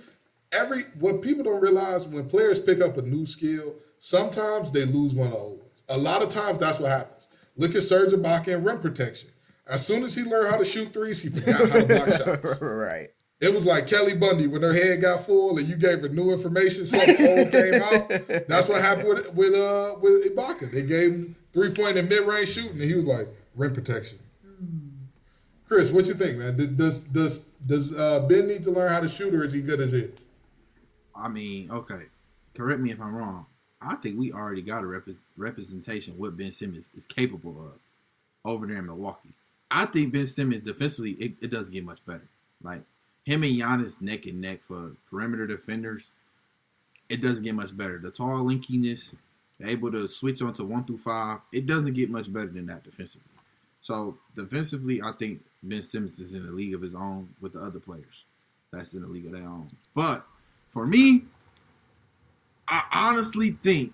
Speaker 2: every what people don't realize when players pick up a new skill, sometimes they lose one of the old ones. A lot of times that's what happens. Look at Serge Ibaka and rim protection. As soon as he learned how to shoot threes, he forgot how to block [LAUGHS] shots.
Speaker 3: right.
Speaker 2: It was like Kelly Bundy when her head got full and you gave her new information, something old came out. [LAUGHS] That's what happened with with uh with Ibaka. They gave him three point and mid range shooting, and he was like rim protection. Chris, what you think, man? Does does does uh, Ben need to learn how to shoot, or is he good as is?
Speaker 4: I mean, okay. Correct me if I'm wrong. I think we already got a rep- representation what Ben Simmons is capable of over there in Milwaukee. I think Ben Simmons defensively, it, it doesn't get much better. Like him and Giannis neck and neck for perimeter defenders, it doesn't get much better. The tall linkiness, able to switch onto one through five, it doesn't get much better than that defensively. So defensively, I think Ben Simmons is in a league of his own with the other players. That's in the league of their own. But for me, I honestly think,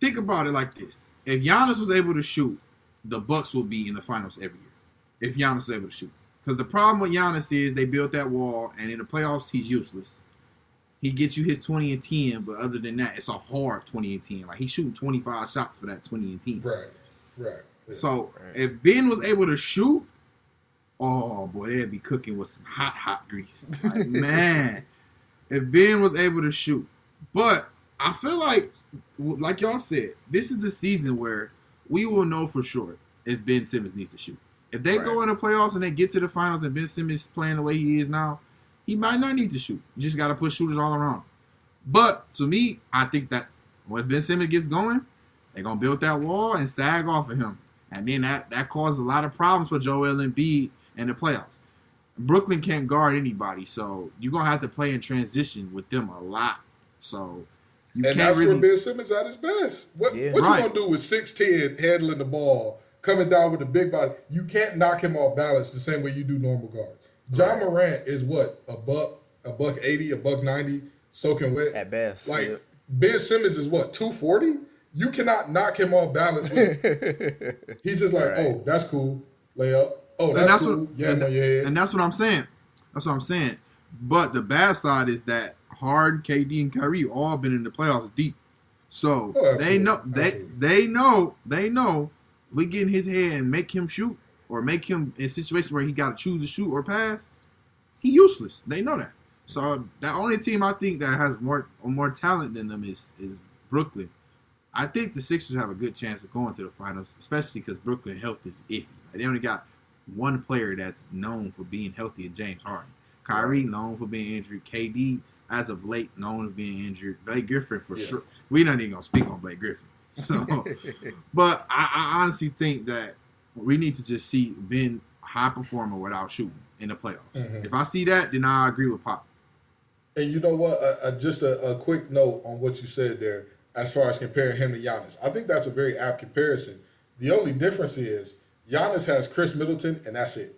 Speaker 4: think about it like this: if Giannis was able to shoot, the Bucks will be in the finals every year. If Giannis was able to shoot, because the problem with Giannis is they built that wall, and in the playoffs he's useless. He gets you his twenty and ten, but other than that, it's a hard twenty and ten. Like he's shooting twenty five shots for that twenty and ten.
Speaker 2: Right, right.
Speaker 4: So if Ben was able to shoot, oh boy, they'd be cooking with some hot, hot grease. Like, [LAUGHS] man, if Ben was able to shoot, but I feel like, like y'all said, this is the season where we will know for sure if Ben Simmons needs to shoot. If they go
Speaker 3: Right.
Speaker 4: in the playoffs and they get to the finals and Ben Simmons is playing the way he is now, he might not need to shoot. You just got to put shooters all around. But to me, I think that when Ben Simmons gets going, they're gonna build that wall and sag off of him, and then that that caused a lot of problems for Joel Embiid in the playoffs. Brooklyn can't guard anybody, so you're gonna have to play in transition with them a lot. So you
Speaker 2: And
Speaker 4: can't
Speaker 2: that's
Speaker 4: really.
Speaker 2: where Ben Simmons at his best. What,
Speaker 3: Yeah.
Speaker 2: what
Speaker 4: Right.
Speaker 2: you gonna do with six ten handling the ball, coming down with a big body? You can't knock him off balance the same way you do normal guards. John Morant is what a buck, a buck eighty, a buck ninety, soaking wet
Speaker 3: At best,
Speaker 2: Like
Speaker 3: yeah.
Speaker 2: Ben Simmons is what two forty. You cannot knock him off balance. With, [LAUGHS] he's just like, oh, that's cool, layup. Oh, that's,
Speaker 4: and that's
Speaker 2: cool.
Speaker 4: what
Speaker 2: yeah,
Speaker 4: and,
Speaker 2: no, yeah, yeah.
Speaker 4: and that's what I'm saying. That's what I'm saying. But the bad side is that Harden, KD, and Kyrie all been in the playoffs deep. So
Speaker 2: Oh,
Speaker 4: they know they
Speaker 2: Absolutely.
Speaker 4: they know they know we get in his head and make him shoot or make him in situations where he got to choose to shoot or pass. He useless. They know that. So the only team I think that has more more talent than them is is Brooklyn. I think the Sixers have a good chance of going to the finals, especially because Brooklyn health is iffy. Like, they only got one player that's known for being healthy, and James Harden. Kyrie known for being injured. KD, as of late, known for being injured. Blake Griffin for
Speaker 2: Yeah.
Speaker 4: sure. We're not even gonna speak on Blake Griffin. [LAUGHS] So, but I, I honestly think that we need to just see Ben high performer without shooting in the playoffs.
Speaker 2: Mhm.
Speaker 4: If I see that, then I agree with Pop.
Speaker 2: And you know what? Uh, uh, just a, a quick note on what you said there, as far as comparing him to Giannis. I think that's a very apt comparison. The only difference is Giannis has Khris Middleton, and that's it.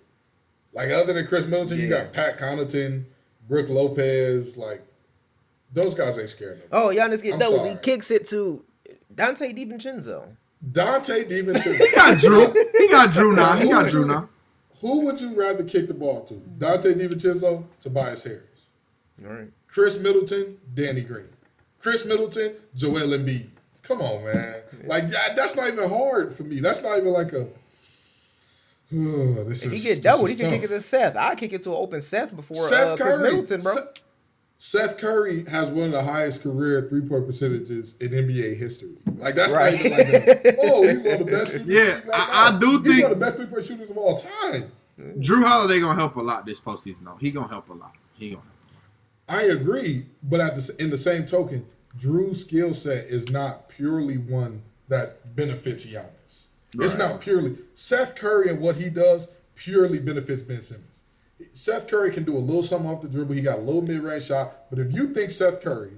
Speaker 2: Like other than Khris Middleton, you got Pat Connaughton, Brook Lopez. Like those guys ain't scared of.
Speaker 3: Oh, Giannis get
Speaker 2: I'm
Speaker 3: doubles.
Speaker 2: sorry.
Speaker 3: He kicks it to Donte DiVincenzo.
Speaker 2: Donte DiVincenzo.
Speaker 4: He got Jrue. He got Jrue now. He got
Speaker 2: Jrue
Speaker 4: now.
Speaker 2: Who would you rather kick the ball to? Donte DiVincenzo, Tobias Harris.
Speaker 3: All right.
Speaker 2: Khris Middleton, Danny Green. Khris Middleton, Joel Embiid. Come on, man. Like that's not even hard for me. That's not even like a. [SIGHS] this
Speaker 3: If
Speaker 2: is,
Speaker 3: he get
Speaker 2: this
Speaker 3: doubled, he can
Speaker 2: tough.
Speaker 3: kick it to Seth. I kick it to an open Seth before
Speaker 2: Seth
Speaker 3: uh, Chris
Speaker 2: Curry.
Speaker 3: Middleton, bro.
Speaker 2: Seth, Seth Curry has one of the highest career three point percentages in NBA history. Like that's
Speaker 3: Right.
Speaker 2: not even like a, oh, he's one of the best. [LAUGHS] shooters
Speaker 4: Yeah,
Speaker 2: right
Speaker 4: I-
Speaker 2: now.
Speaker 4: I do
Speaker 2: he's
Speaker 4: think-
Speaker 2: one of the best three point shooters of all time.
Speaker 4: Jrue Holiday gonna help a lot this postseason though. He gonna help a lot. He gonna help.
Speaker 2: I agree, but at the, in the same token, Jrue's skill set is not purely one that benefits Giannis. It's not purely Seth Curry and what he does purely benefits Ben Simmons. Seth Curry can do a little something off the dribble. He got a little mid range shot, but if you think Seth Curry,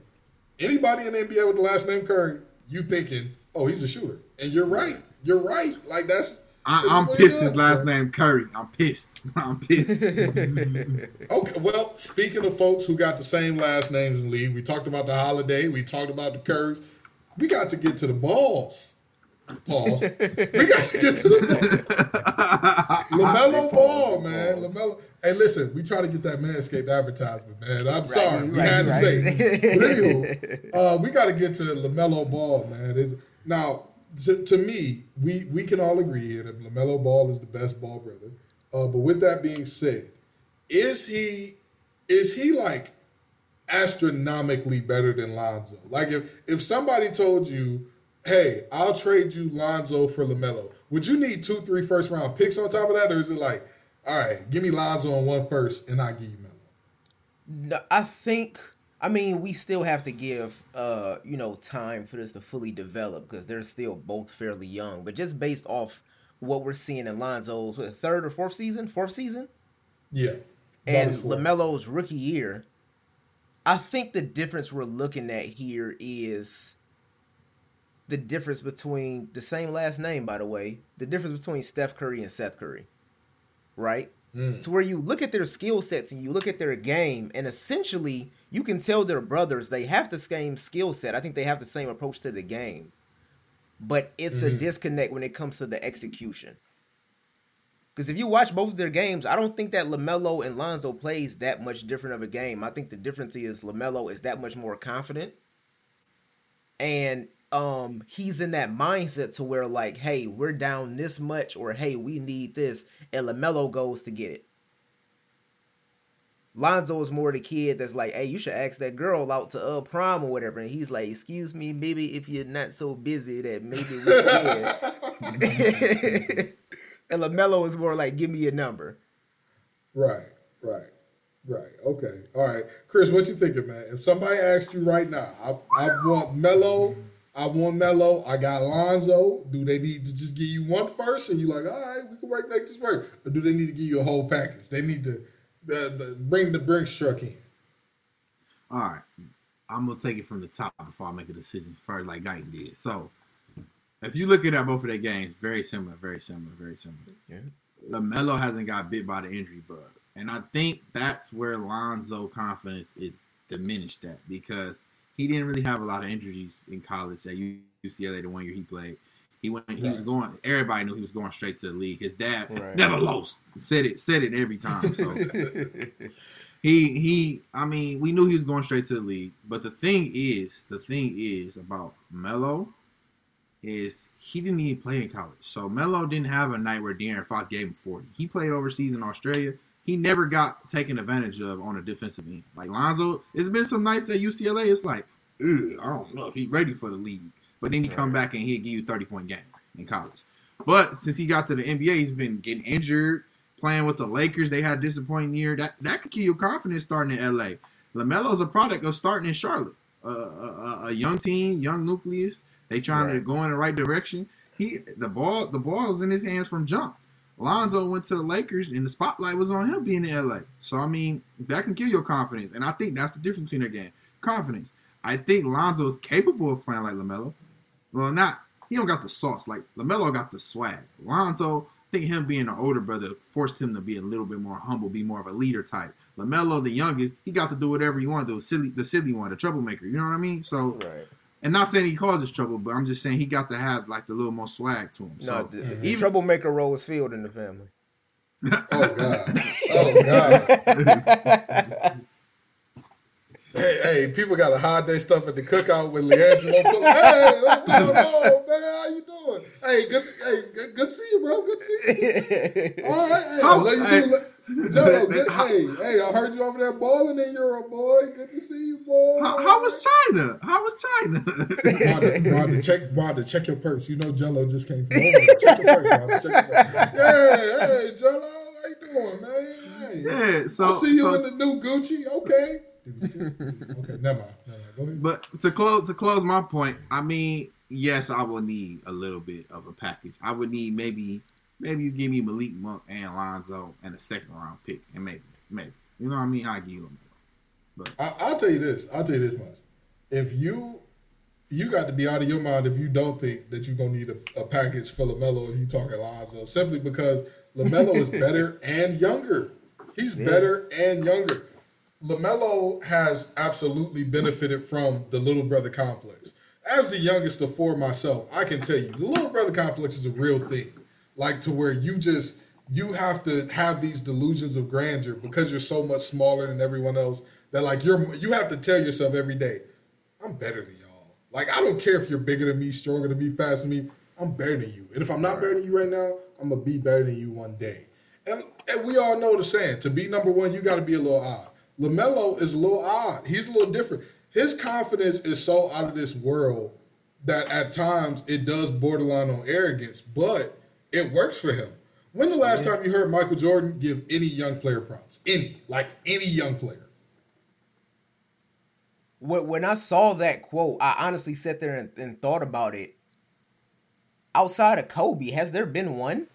Speaker 2: anybody in the NBA with the last name Curry, you thinking, oh, he's a shooter, and you're right. You're right. Like that's.
Speaker 4: I, I'm pissed. His last name Curry. I'm pissed. [LAUGHS] I'm pissed. [LAUGHS]
Speaker 2: Okay, well, speaking of folks who got the same last names in the league, we talked about the holiday, we talked about the curves. We got to get to the balls. Pause. [LAUGHS] we got to get to the balls. Lamelo Ball, man. Lamelo. Hey, listen, we try to get that Manscaped advertisement, man. I'm sorry, we
Speaker 3: right,
Speaker 2: had to say. it. But [LAUGHS] anywho, uh, we got to get to Lamelo Ball, man. It's, now, to, to me, we we can all agree here that Lamelo Ball is the best ball brother. Uh, but with that being said, is he is he like astronomically better than Lonzo? Like if if somebody told you, "Hey, I'll trade you Lonzo for Lamelo," would you need two, three first round picks on top of that, or is it like, all right, give me Lonzo on one first, and I give you Melo?
Speaker 3: No, I think. I mean, we still have to give, uh, you know, time for this to fully develop because they're still both fairly young. But just based off what we're seeing in Lonzo's what, third or fourth season, fourth season,
Speaker 2: Yeah,
Speaker 3: and. Lamelo's rookie year, I think the difference we're looking at here is the difference between the same last name, by the way, the difference between Steph Curry and Seth Curry, right?
Speaker 2: Mm.
Speaker 3: To where you look at their skill sets and you look at their game, and essentially you can tell they're brothers. They have the same skill set. I think they have the same approach to the game, but it's a disconnect when it comes to the execution. Because if you watch both of their games, I don't think that Lamelo and Lonzo plays that much different of a game. I think the difference is Lamelo is that much more confident, and um, he's in that mindset to where like, hey, we're down this much, or hey, we need this, and Lamelo goes to get it. Lonzo is more the kid that's like, hey, you should ask that girl out to uh prom or whatever, and he's like, excuse me, maybe if you're not so busy that maybe we can. [LAUGHS] and Lamelo is more like, give me your number.
Speaker 2: Right, right, right. Okay, all right, Chris, what you thinking, man? If somebody asked you right now, I, I want Melo, I want Melo, I got Lonzo. Do they need to just give you one first, and you're like, all right, we can work make this work, or do they need to give you a whole package? They need to the, the, bring the Brinks truck in.
Speaker 4: All right, I'm gonna take it from the top before I make a decision. First, like Guyton did. So, if you looking at both of their games, very similar, very similar, very similar.
Speaker 3: Yeah.
Speaker 4: Lamelo hasn't got bit by the injury bug, and I think that's where Lonzo confidence is diminished at because he didn't really have a lot of injuries in college at UCLA the one year he played. He went. He was going. Everybody knew he was going straight to the league. His dad
Speaker 3: Right.
Speaker 4: never lost. Said it. Said it every time. So [LAUGHS] he he. I mean, we knew he was going straight to the league. But the thing is, the thing is about Melo is he didn't even play in college. So Melo didn't have a night where De'Aaron Fox gave him forty. He played overseas in Australia. He never got taken advantage of on a defensive end. Like Lonzo, it's been some nights at UCLA. It's like, "Ugh, I don't know if he's ready for the league. But then he come back and he'll give you 30 point game in college. But since he got to the NBA, he's been getting injured, playing with the Lakers. They had a disappointing year. That that could kill your confidence starting in LA. LaMelo's a product of starting in Charlotte. Uh, a, a- young team, young nucleus. They trying to go in the right direction. He the ball the ball is in his hands from jump. Lonzo went to the Lakers and the spotlight was on him being in LA. So I mean that can kill your confidence. And I think that's the difference between their game. Confidence. I think Lonzo is capable of playing like LaMelo. Well, not he don't got the sauce like Lamelo got the swag. Lonzo, I think him being an older brother forced him to be a little bit more humble, be more of a leader type. Lamelo, the youngest, he got to do whatever he wanted to. Silly, the silly one, the troublemaker. You know what I mean? So,
Speaker 3: right.
Speaker 4: And not saying he causes trouble, but I'm just saying he got to have like the little more swag to him.
Speaker 3: No,
Speaker 4: So,
Speaker 3: the, the
Speaker 4: even
Speaker 3: troublemaker role is filled in the family. [LAUGHS]
Speaker 2: Oh God. Oh God. [LAUGHS] Hey, hey, people gotta hide their stuff at the cookout with LiAngelo. Hey, what's going on, man? How you doing? Hey, good. hey, good, good to see you, bro. Good to see you. Good see you. All right, hey, I
Speaker 4: How-
Speaker 2: love you
Speaker 4: hey. [LAUGHS]
Speaker 2: too. Jello, good, hey, hey, I heard you over there balling in Europe, boy. Good to see you, boy.
Speaker 4: how, how was China? How was China?
Speaker 2: Wanda, Wanda, check Wanda, check your purse. You know Jello just came from over there. Check your purse, Wanda. Check your purse. [LAUGHS] Yeah, hey, Jello, how you doing, man? Hey.
Speaker 4: yeah. So
Speaker 2: I see you
Speaker 4: so-
Speaker 2: in the new Gucci. Okay. Did he still- okay, never mind. Never mind. Go ahead.
Speaker 4: But to close to close my point, I mean, yes, I will need a little bit of a package. I would need maybe maybe you give me Malik Monk and Lonzo and a second round pick, and maybe maybe you know what I mean. I give you them.
Speaker 2: I, I'll tell you this. I'll tell you this much. If you you got to be out of your mind if you don't think that you're gonna need a, a package for Lamelo if you talk Alonzo, simply because Lamelo is [LAUGHS] better and younger. He's better and younger. Lamelo has absolutely benefited from the little brother complex. As the youngest of four myself, I can tell you the little brother complex is a real thing. Like to where you just you have to have these delusions of grandeur because you're so much smaller than everyone else that like you're you have to tell yourself every day, I'm better than y'all. Like I don't care if you're bigger than me, stronger than me, faster than me. I'm better than you. And if I'm not better than you right now, I'm gonna be better than you one day. And, and we all know the saying: to be number one, you got to be a little odd. Lamelo is a little odd. He's a little different. His confidence is so out of this world that at times it does borderline on arrogance, but it works for him. When the last time you heard Michael Jordan give any young player props? Any, like any young player.
Speaker 3: when, when I saw that quote, I honestly sat there and, and thought about it. Outside of Kobe, has there been one?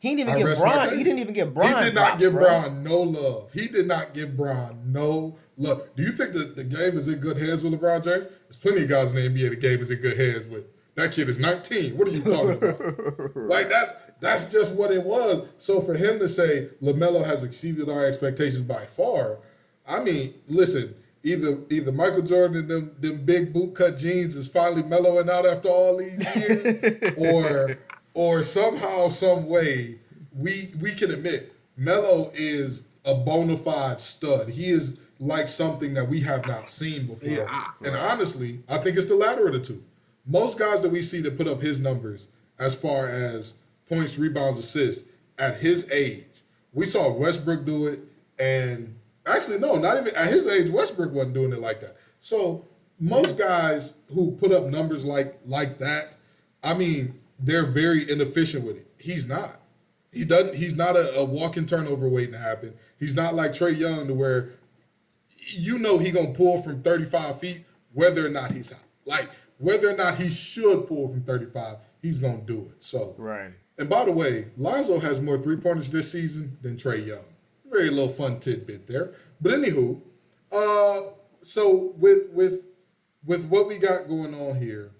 Speaker 3: He didn't
Speaker 2: I
Speaker 3: even get
Speaker 2: rest my
Speaker 3: Bron. He didn't even get Bron.
Speaker 2: He did not
Speaker 3: props,
Speaker 2: give
Speaker 3: bro.
Speaker 2: Bron no love. He did not give Bron no love. Do you think that the game is in good hands with LeBron James? There's plenty of guys in the NBA the game is in good hands with. That kid is 19. What are you talking about? [LAUGHS] like that's that's just what it was. So for him to say LaMelo has exceeded our expectations by far, I mean, listen, either either Michael Jordan and them them big boot cut jeans is finally mellowing out after all these years, [LAUGHS] or or somehow, some way, we we can admit Melo is a bona fide stud. He is like something that we have not seen before.
Speaker 4: Yeah, I-
Speaker 2: and honestly, I think it's the latter of the two. Most guys that we see that put up his numbers as far as points, rebounds, assists at his age, we saw Westbrook do it, and actually, no, not even at his age, Westbrook wasn't doing it like that. So most guys who put up numbers like like that, I mean, they're very inefficient with it. He's not. He doesn't. He's not a, a walking turnover waiting to happen. He's not like Trae Young to where you know he gonna pull from 35 feet whether or not he's out. Like whether or not he should pull from 35, he's gonna do it. So
Speaker 3: Right.
Speaker 2: and by the way, Lonzo has more three pointers this season than Trae Young. very little fun tidbit there. But anywho, uh, so with with with what we got going on here,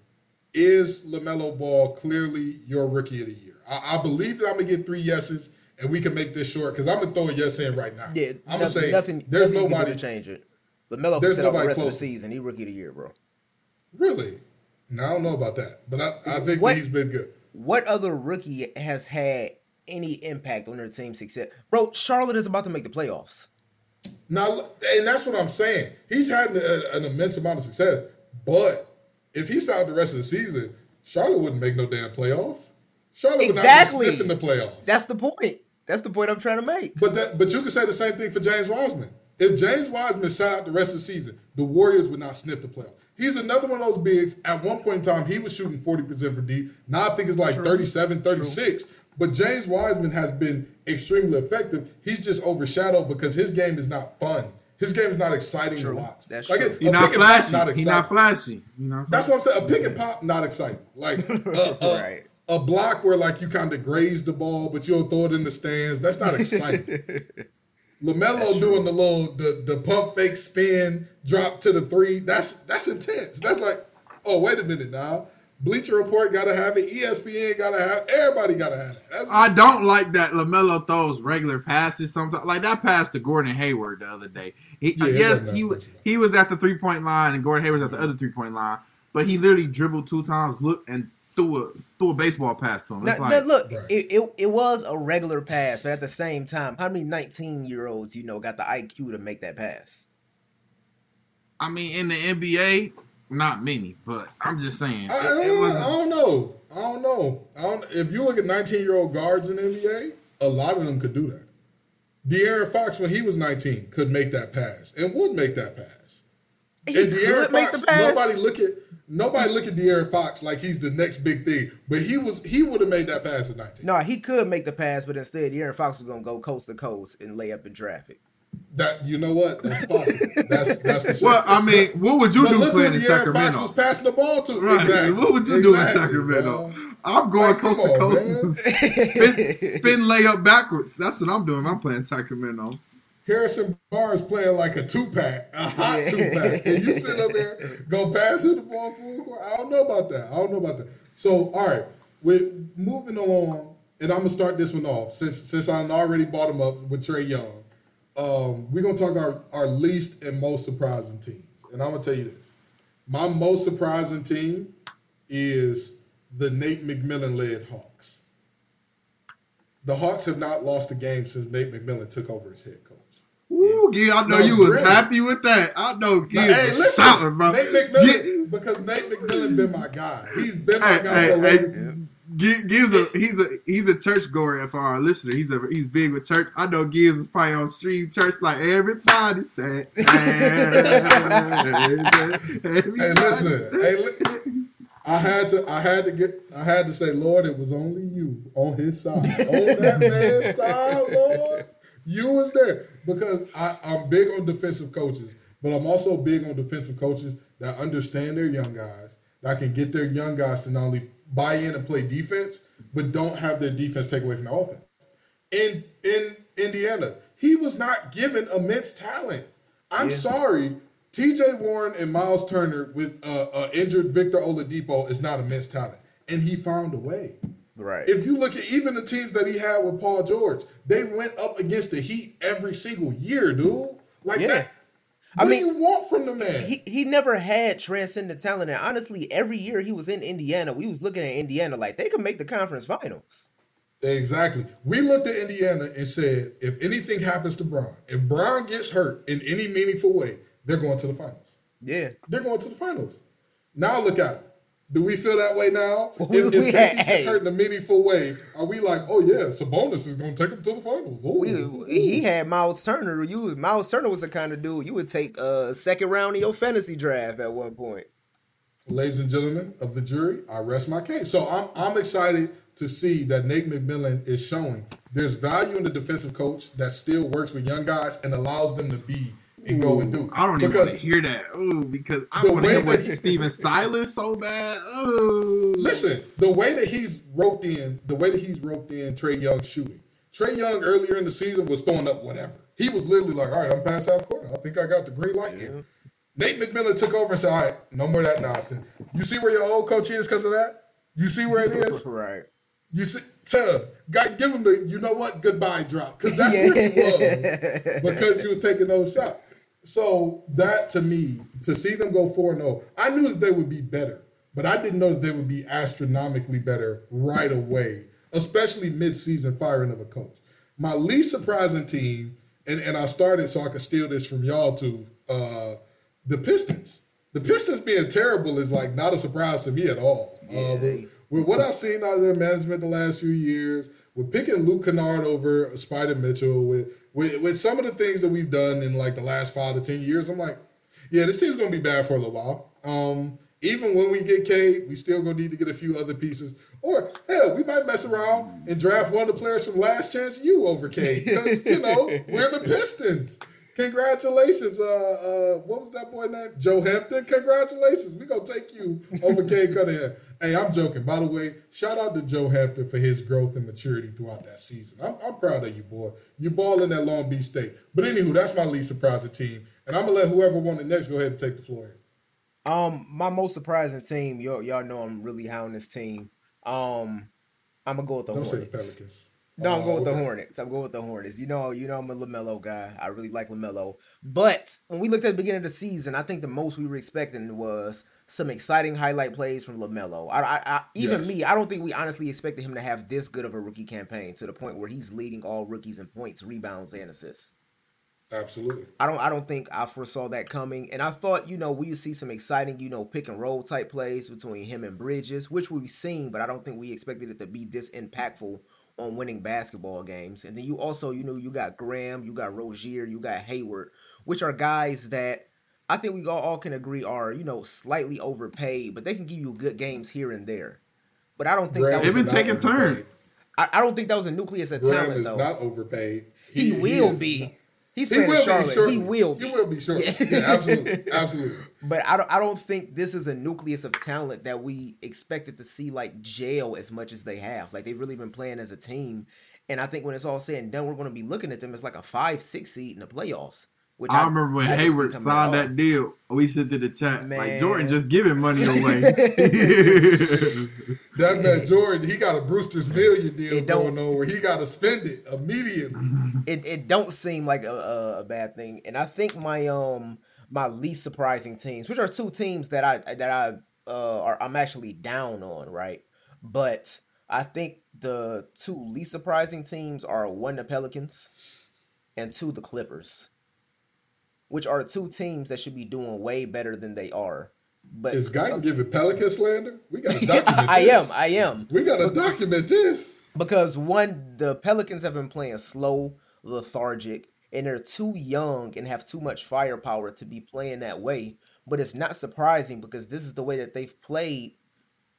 Speaker 2: is Lamelo Ball clearly your rookie of the year? I, I believe that I'm gonna get three yeses, and we can make this short because I'm gonna throw a yes in right now.
Speaker 3: Yeah,
Speaker 2: I'm
Speaker 3: nothing,
Speaker 2: gonna say
Speaker 3: nothing.
Speaker 2: there's
Speaker 3: nothing you
Speaker 2: nobody
Speaker 3: to change it. Lamelo can
Speaker 2: there's
Speaker 3: sit out the
Speaker 2: nobody
Speaker 3: rest of the season. He rookie of the year, bro.
Speaker 2: really. No, I don't know about that, but I, I think
Speaker 3: What-
Speaker 2: that he's been good.
Speaker 3: What other rookie has had any impact on their team's success? Bro, Charlotte is about to make the playoffs.
Speaker 2: Now, and that's what I'm saying. He's had an, an immense amount of success, but if he's out the rest of the season, Charlotte wouldn't make no damn playoffs. Charlotte
Speaker 3: Exactly.
Speaker 2: would not be sniffing the playoffs.
Speaker 3: That's the point. That's the point I'm trying to make.
Speaker 2: But that, but you could say the same thing for James Wiseman. If James Wiseman sat out the rest of the season, the Warriors would not sniff the playoffs. He's another one of those bigs. At one point in time, he was shooting 40% for deep. Now I think it's like 37, 36. But James Wiseman has been extremely effective. He's just overshadowed because his game is not fun. His game is not exciting
Speaker 3: True.
Speaker 2: to watch.
Speaker 3: That's
Speaker 2: like
Speaker 3: true.
Speaker 2: it-
Speaker 4: He
Speaker 2: a
Speaker 4: not
Speaker 2: pick and pop,
Speaker 4: flashy. He not flashy. Not
Speaker 2: That's what I'm saying. A pick and pop, not exciting. Like [LAUGHS] a, a,
Speaker 3: Right.
Speaker 2: a block where like you kind of graze the ball, but you don't throw it in the stands. That's not exciting. [LAUGHS] Lamelo doing the little the the pump fake spin drop to the three. That's that's intense. That's like, oh wait a minute now. Bleacher Report gotta have it. ESPN gotta have. Everybody gotta have it. That's,
Speaker 4: I don't like that Lamelo throws regular passes sometimes. Like that pass to Gordon Hayward the other day. He,
Speaker 2: Yeah, it
Speaker 4: yes, he was
Speaker 2: much of that.
Speaker 4: he was at the three point line and Gordon Hayward was at the other three point line, but he literally dribbled two times, looked and threw a threw a baseball pass to him.
Speaker 3: Now,
Speaker 4: It's
Speaker 3: now,
Speaker 4: like
Speaker 3: look,
Speaker 2: Right.
Speaker 3: it, it, it was a regular pass, but at the same time, how many 19 year olds, you know, got the IQ to make that pass?
Speaker 4: I mean, in the NBA, not many, but I'm just saying
Speaker 2: I,
Speaker 4: it,
Speaker 2: I-
Speaker 4: it
Speaker 2: I
Speaker 4: wasn't.
Speaker 2: don't know. I don't know. I don't, if you look at 19 year old guards in the NBA, a lot of them could do that. De'Aaron Fox, when he was 19, could make that pass and would make that pass.
Speaker 3: He
Speaker 2: and De'Aaron
Speaker 3: could make
Speaker 2: Fox,
Speaker 3: the pass.
Speaker 2: nobody look at nobody look at De'Aaron Fox like he's the next big thing, but he was he would have made that pass at 19.
Speaker 3: No, he could make the pass, but instead, Aaron Fox was going to go coast to coast and lay up in traffic.
Speaker 2: That you know what? That's possible. that's that's for sure.
Speaker 4: Well, I mean, what would you
Speaker 2: but
Speaker 4: do
Speaker 2: look
Speaker 4: playing
Speaker 2: who
Speaker 4: in
Speaker 2: De'Aaron Fox
Speaker 4: Sacramento?
Speaker 2: was passing the ball to.
Speaker 4: Right.
Speaker 2: Exactly.
Speaker 4: What would you do in Sacramento?
Speaker 2: bro.
Speaker 4: I'm going
Speaker 2: Like,
Speaker 4: coast to
Speaker 2: on,
Speaker 4: coast. [LAUGHS] spin, spin layup backwards. That's what I'm doing. I'm playing Sacramento.
Speaker 2: Harrison Barnes playing like a two pack, a hot
Speaker 3: Yeah.
Speaker 2: two pack, and you sit up there, go pass him the ball full court. I don't know about that. I don't know about that. So, all right, we're moving along, and I'm gonna start this one off since since I already bought him up with Trae Young. Um, we're gonna talk our our least and most surprising teams, and I'm gonna tell you this: my most surprising team is the Nate McMillan led Hawks. The Hawks have not lost a game since Nate McMillan took over as head coach.
Speaker 4: Ooh, Gil, I know
Speaker 2: No,
Speaker 4: you was
Speaker 2: really.
Speaker 4: happy with that. I know
Speaker 2: Now, hey, listen,
Speaker 4: bro.
Speaker 2: Nate McMillan, because Nate McMillan been my guy. He's been my
Speaker 4: Hey,
Speaker 2: guy.
Speaker 4: hey, hey,
Speaker 2: a
Speaker 4: Gi- Gibbs a he's a he's a church goer for our listener. He's a he's big with church. I know Gibbs is probably on stream church like everybody said. [LAUGHS] everybody
Speaker 2: Hey, listen. Hey, li- I had to. I had to get. I had to say, Lord, it was only you on his side, [LAUGHS] on that man's side, Lord. You was there because I, I'm big on defensive coaches, but I'm also big on defensive coaches that understand their young guys, that can get their young guys to not only buy in and play defense, but don't have their defense take away from the offense. In in Indiana, he was not given immense talent. I'm sorry, T.J. Warren and Miles Turner with uh, uh, injured Victor Oladipo is not immense talent, and he found a way.
Speaker 3: Right.
Speaker 2: If you look at even the teams that he had with Paul George, they went up against the Heat every single year, dude. Like
Speaker 3: Yeah.
Speaker 2: that.
Speaker 3: I mean,
Speaker 2: do you want from the man?
Speaker 3: he he never had transcendent talent, and honestly, every year he was in Indiana, we was looking at Indiana like they could make the conference finals.
Speaker 2: Exactly. We looked at Indiana and said, if anything happens to Brown, if Brown gets hurt in any meaningful way, they're going to the finals.
Speaker 3: Yeah,
Speaker 2: They're going to the finals. Now look at it. Do we feel that way now? [LAUGHS] If, if
Speaker 3: hey.
Speaker 2: hurt in a meaningful way, are we like, oh yeah, Sabonis is going to take him to the finals? Ooh,
Speaker 3: we, he had Miles Turner. You Miles Turner was the kind of dude you would take a second round in your fantasy draft at one point.
Speaker 2: Ladies and gentlemen of the jury, I rest my case. So I'm I'm excited to see that Nate McMillan is showing there's value in the defensive coach that still works with young guys and allows them to be go and do.
Speaker 4: I don't even want to hear that. Ooh, because I want to hear what
Speaker 2: that he-
Speaker 4: Stephen Silas so bad. Ooh.
Speaker 2: Listen, the way that he's roped in, the way that he's roped in Trae Young shooting, Trae Young earlier in the season was throwing up whatever. He was literally like, all right, I'm past half court. I think I got the green light here. Nate McMillan took over and said, all right, no more of that nonsense. You see where your old coach is because of that? You see where it is? [LAUGHS]
Speaker 3: right.
Speaker 2: You see, tell guy, give him the you know what goodbye drop because that's where he [LAUGHS] was because he was taking those shots. So that to me, to see them go four and zero, I knew that they would be better, but I didn't know that they would be astronomically better right away, especially mid-season firing of a coach. My least surprising team, and, and I started so I could steal this from y'all too, uh, the Pistons. The Pistons being terrible is like not a surprise to me at all. uh,
Speaker 3: they-
Speaker 2: with what I've seen out of their management the last few years, with picking Luke Kennard over Spida Mitchell, with, with with some of the things that we've done in like the last five to ten years, I'm like, yeah, this team's gonna be bad for a little while. Um, even when we get K, we still gonna need to get a few other pieces. Or hell, we might mess around and draft one of the players from Last Chance U over K because you know we're the Pistons. Congratulations, uh, uh, what was that boy name? Joe Hampton. Congratulations, we gonna take you over Cade Cunningham. Hey, I'm joking. By the way, shout out to Joe Hampton for his growth and maturity throughout that season. I'm, I'm proud of you, boy. You balling at Long Beach State. But anywho, that's my least surprising team, and I'm gonna let whoever won the next go ahead and take the floor. here.
Speaker 3: Um, my most surprising team, y'all, y'all know I'm really high on this team. Um, I'm gonna go with the
Speaker 2: Don't say the
Speaker 3: Hornets.
Speaker 2: Pelicans.
Speaker 3: No, I'm
Speaker 2: Oh,
Speaker 3: going with the. Hornets. I'm going with the Hornets. You know, you know, I'm a Lamelo guy. I really like Lamelo. But when we looked at the beginning of the season, I think the most we were expecting was some exciting highlight plays from Lamelo. I, I, I even
Speaker 2: Yes.
Speaker 3: me, I don't think we honestly expected him to have this good of a rookie campaign to the point where he's leading all rookies in points, rebounds, and assists.
Speaker 2: Absolutely.
Speaker 3: I don't I don't think I foresaw that coming. And I thought, you know, we would see some exciting, you know, pick and roll type plays between him and Bridges, which we've seen, but I don't think we expected it to be this impactful on winning basketball games. And then you also, you know, you got Graham, you got Rozier, you got Hayward, which are guys that I think we all, can agree are, you know, slightly overpaid, but they can give you good games here and there. But I don't think
Speaker 2: Graham
Speaker 3: that
Speaker 4: They've
Speaker 3: was
Speaker 4: been taking
Speaker 2: not
Speaker 4: turns.
Speaker 3: I, I don't think that was a nucleus of
Speaker 2: Graham
Speaker 3: talent
Speaker 2: is
Speaker 3: though.
Speaker 2: not overpaid.
Speaker 3: he, will
Speaker 2: is
Speaker 3: be.
Speaker 2: not-
Speaker 3: He's
Speaker 2: He
Speaker 3: playing
Speaker 2: will
Speaker 3: Charlotte.
Speaker 2: be shortly.
Speaker 3: He will be.
Speaker 2: He will be shortly.
Speaker 3: Yeah.
Speaker 2: Yeah, absolutely, absolutely. [LAUGHS]
Speaker 3: But I don't, I don't think this is a nucleus of talent that we expected to see like jail as much as they have. Like they've really been playing as a team. And I think when it's all said and done, we're going to be looking at them as like a five, six seed in the playoffs. Which
Speaker 4: I remember when
Speaker 3: I didn't see
Speaker 4: Hayward signed that deal. We sent to the chat like Jordan just giving money [LAUGHS] away. [LAUGHS]
Speaker 2: That man [LAUGHS] Jordan, he got a Brewster's Million deal
Speaker 3: It
Speaker 2: going on where he got to spend it immediately.
Speaker 3: it, it don't seem like a, a, a bad thing. And I think my um my least surprising teams, which are two teams that I that I uh are I'm actually down on, right? But I think the two least surprising teams are one the Pelicans and two the Clippers, which are two teams that should be doing way better than they are. But
Speaker 2: Is Guyton giving Pelican slander? We got to [LAUGHS] document this.
Speaker 3: I am. I am.
Speaker 2: we got to document this.
Speaker 3: Because one, the Pelicans have been playing slow, lethargic, and they're too young and have too much firepower to be playing that way. But it's not surprising because this is the way that they've played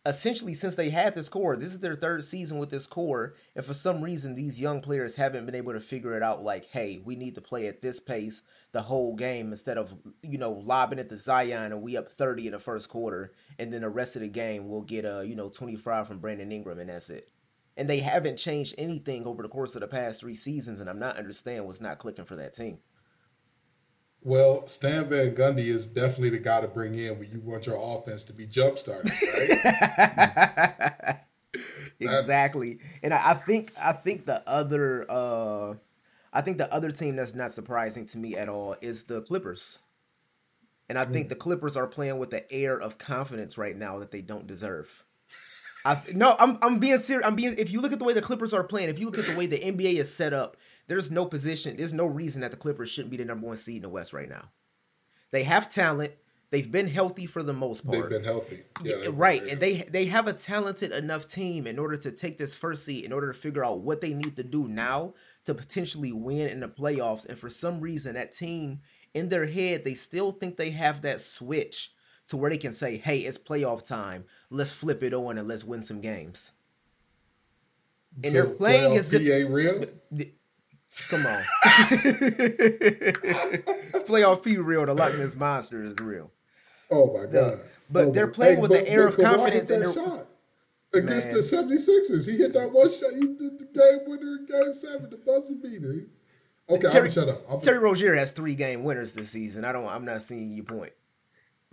Speaker 3: essentially since they had this core. This is their third season with this core, and for some reason, these young players haven't been able to figure it out. Like, hey, we need to play at this pace the whole game instead of you know lobbing at the Zion and we up thirty in the first quarter, and then the rest of the game we'll get uh you know twenty five from Brandon Ingram, and that's it. And they haven't changed anything over the course of the past three seasons, and I'm not understanding what's not clicking for that team.
Speaker 2: Well, Stan Van Gundy is definitely the guy to bring in when you want your offense to be jump started, right? [LAUGHS]
Speaker 3: exactly. And I, I think I think the other uh I think the other team that's not surprising to me at all is the Clippers. And I think the Clippers are playing with the air of confidence right now that they don't deserve. I th- no, I'm I'm being serious. I'm being. If you look at the way the Clippers are playing, if you look at the way the NBA is set up, there's no position, there's no reason that the Clippers shouldn't be the number one seed in the West right now. They have talent. They've been healthy for the most part.
Speaker 2: They've been healthy. Yeah, they've
Speaker 3: right,
Speaker 2: very
Speaker 3: and they they have a talented enough team in order to take this first seat, in order to figure out what they need to do now to potentially win in the playoffs. And for some reason, that team in their head, they still think they have that switch to where they can say, "Hey, it's playoff time. Let's flip it on and let's win some games." And they're playing as if
Speaker 2: real.
Speaker 3: Come on. [LAUGHS] Playoff P real, the Loch Ness Monster is real.
Speaker 2: Oh my god!
Speaker 3: but
Speaker 2: Oh,
Speaker 3: they're
Speaker 2: my-
Speaker 3: playing with
Speaker 2: but-
Speaker 3: the air of
Speaker 2: Kawhi
Speaker 3: confidence and
Speaker 2: that shot. against
Speaker 3: Man.
Speaker 2: the 76ers. He hit that one shot. He did the game winner in game seven, the buzzer beater. He- Okay, I'm
Speaker 3: Terry-
Speaker 2: gonna shut up. I'm
Speaker 3: Terry Rozier has three game winners this season. I don't. I'm not seeing your point. [LAUGHS]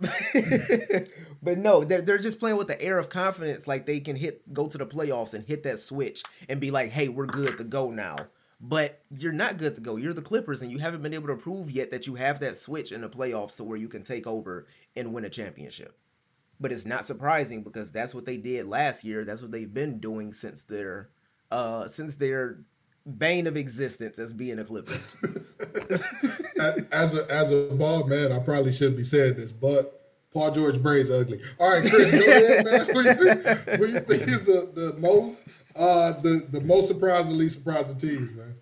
Speaker 3: but no, they're they're just playing with the air of confidence, like they can hit, go to the playoffs and hit that switch and be like, "Hey, we're good to go now." But you're not good to go. You're the Clippers, and you haven't been able to prove yet that you have that switch in the playoffs to where you can take over and win a championship. But it's not surprising because that's what they did last year. That's what they've been doing since their uh since their bane of existence as being a Clippers. [LAUGHS]
Speaker 2: as a as a bald man, I probably shouldn't be saying this, but Paul George Bray's ugly. All right, Chris, go ahead, man. What do you think, what do you think is the, the most uh the, the most surprising, least surprising teams, man?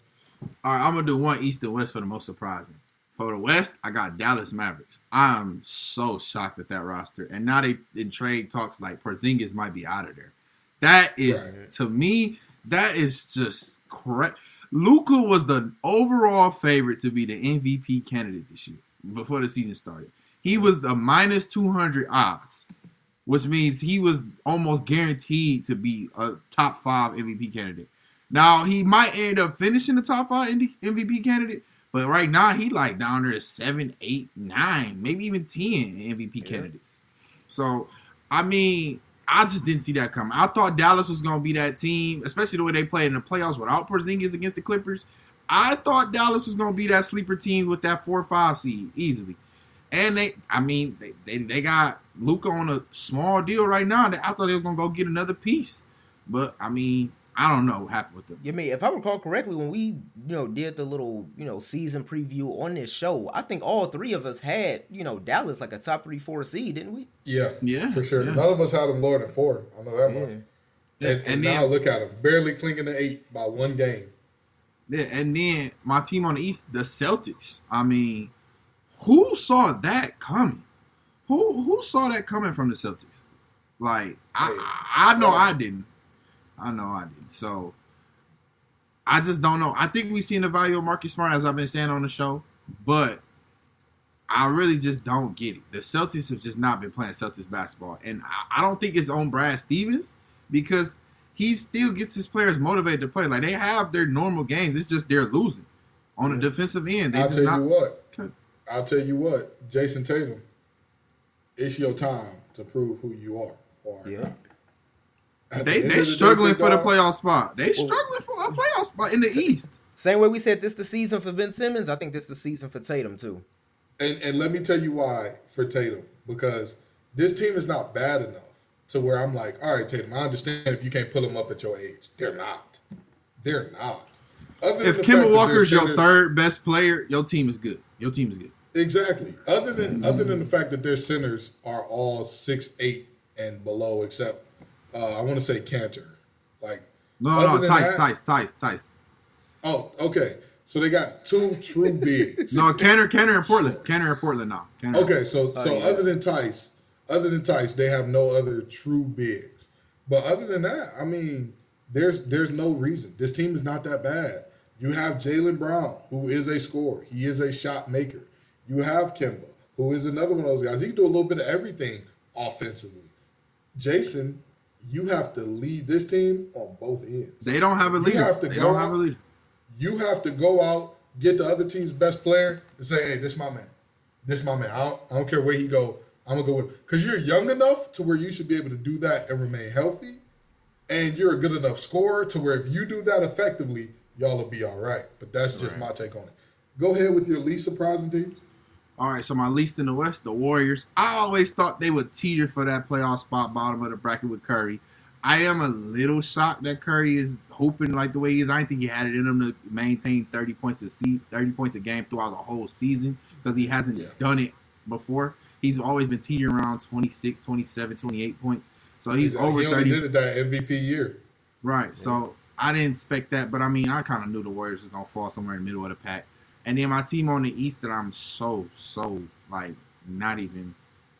Speaker 4: All right, I'm gonna do one East and West for the most surprising. For the West, I got Dallas Mavericks. I'm so shocked at that roster, and now they in trade talks like Porzingis might be out of there. That is
Speaker 2: Right.
Speaker 4: to me, that is just correct. Luka was the overall favorite to be the MVP candidate this year before the season started. He was the minus 200 odds, which means he was almost guaranteed to be a top five MVP candidate. Now he might end up finishing the top five MVP candidate, but right now he like down there at seven, eight, nine, maybe even ten MVP candidates. So I mean, I just didn't see that coming. I thought Dallas was gonna be that team, especially the way they played in the playoffs without Porzingis against the Clippers. I thought Dallas was gonna be that sleeper team with that four or five seed easily. And they, I mean, they they, they got Luka on a small deal right now. I thought they was gonna go get another piece, but I mean, I don't know what happened with them.
Speaker 3: I mean, if I recall correctly, when we you know did the little you know season preview on this show, I think all three of us had you know Dallas like a top three four seed, didn't we?
Speaker 2: Yeah,
Speaker 4: Yeah,
Speaker 2: for sure.
Speaker 4: yeah.
Speaker 2: None of us had them lower than four. I know that much.
Speaker 3: Yeah.
Speaker 2: And, and,
Speaker 4: And
Speaker 2: now look at them, barely clinging to eight by one game.
Speaker 4: Yeah, and then my team on the East, the Celtics. I mean, who saw that coming? Who who saw that coming from the Celtics? Like I I I know I didn't. I know I didn't. So I just don't know. I think we've seen the value of Marcus Smart as I've been saying on the show, but I really just don't get it. The Celtics have just not been playing Celtics basketball, and I, I don't think it's on Brad Stevens because he still gets his players motivated to play. Like they have their normal games. It's just they're losing on the defensive end. They
Speaker 2: I'll tell
Speaker 4: not.
Speaker 2: you what.
Speaker 4: Okay.
Speaker 2: I'll tell you what, Jayson Tatum. It's your time to prove who you are. Or
Speaker 3: Yeah.
Speaker 2: not. At the
Speaker 4: They
Speaker 2: end of
Speaker 4: they
Speaker 2: the
Speaker 4: struggling
Speaker 2: day,
Speaker 4: for the playoff spot. They struggling for a playoff spot in the East.
Speaker 3: Same way we said this the season for Ben Simmons, I think this the season for Tatum too.
Speaker 2: And and let me tell you why for Tatum because this team is not bad enough to where I'm like, all right, Tatum, I understand if you can't pull them up at your age. They're not. They're not. Other
Speaker 4: If
Speaker 2: the fact
Speaker 4: Kemba Walker's your third best player, your team is good. Your team is good.
Speaker 2: Exactly. Other than other than the fact that their centers are all six eight and below, except uh, I want to say Kanter. Like
Speaker 4: No,
Speaker 2: other
Speaker 4: no,
Speaker 2: than
Speaker 4: Theis,
Speaker 2: that-
Speaker 4: Theis, Theis, Theis.
Speaker 2: Oh, okay. So they got two true [LAUGHS] bigs.
Speaker 4: No, Kanter, Kanter in Portland. Kanter in Portland now. Kanter.
Speaker 2: Okay, so so
Speaker 3: yeah.
Speaker 2: other than Theis, other than Theis, they have no other true bigs. But other than that, I mean, there's there's no reason. This team is not that bad. You have Jaylen Brown, who is a scorer. He is a shot maker. You have Kemba, who is another one of those guys. He can do a little bit of everything offensively. Jayson, you have to lead this team on both ends.
Speaker 4: They don't have a
Speaker 2: You have to
Speaker 4: they
Speaker 2: go
Speaker 4: don't have a
Speaker 2: out-
Speaker 4: leader.
Speaker 2: you have to go out, get the other team's best player, and say, "Hey, this my man. This my man. I don't, I don't care where he go. I'm gonna go with because you're young enough to where you should be able to do that and remain healthy, and you're a good enough scorer to where if you do that effectively, y'all will be all right. But that's just my take on it. Go ahead with your least surprising teams.
Speaker 4: All right, so my least in the West, the Warriors. I always thought they would teeter for that playoff spot, bottom of the bracket with Curry. I am a little shocked that Curry is hoping like the way he is. I didn't think he had it in him to maintain 30 points a se- 30 points a game throughout the whole season because he hasn't
Speaker 2: Yeah.
Speaker 4: done it before. He's always been teetering around 26, 27, 28 points. So he's,
Speaker 2: He's
Speaker 4: over
Speaker 2: he only
Speaker 4: 30.
Speaker 2: did it that MVP year.
Speaker 4: Right. So I didn't expect that, but I mean, I kind of knew the Warriors was gonna fall somewhere in the middle of the pack. And then my team on the East that I'm so so like not even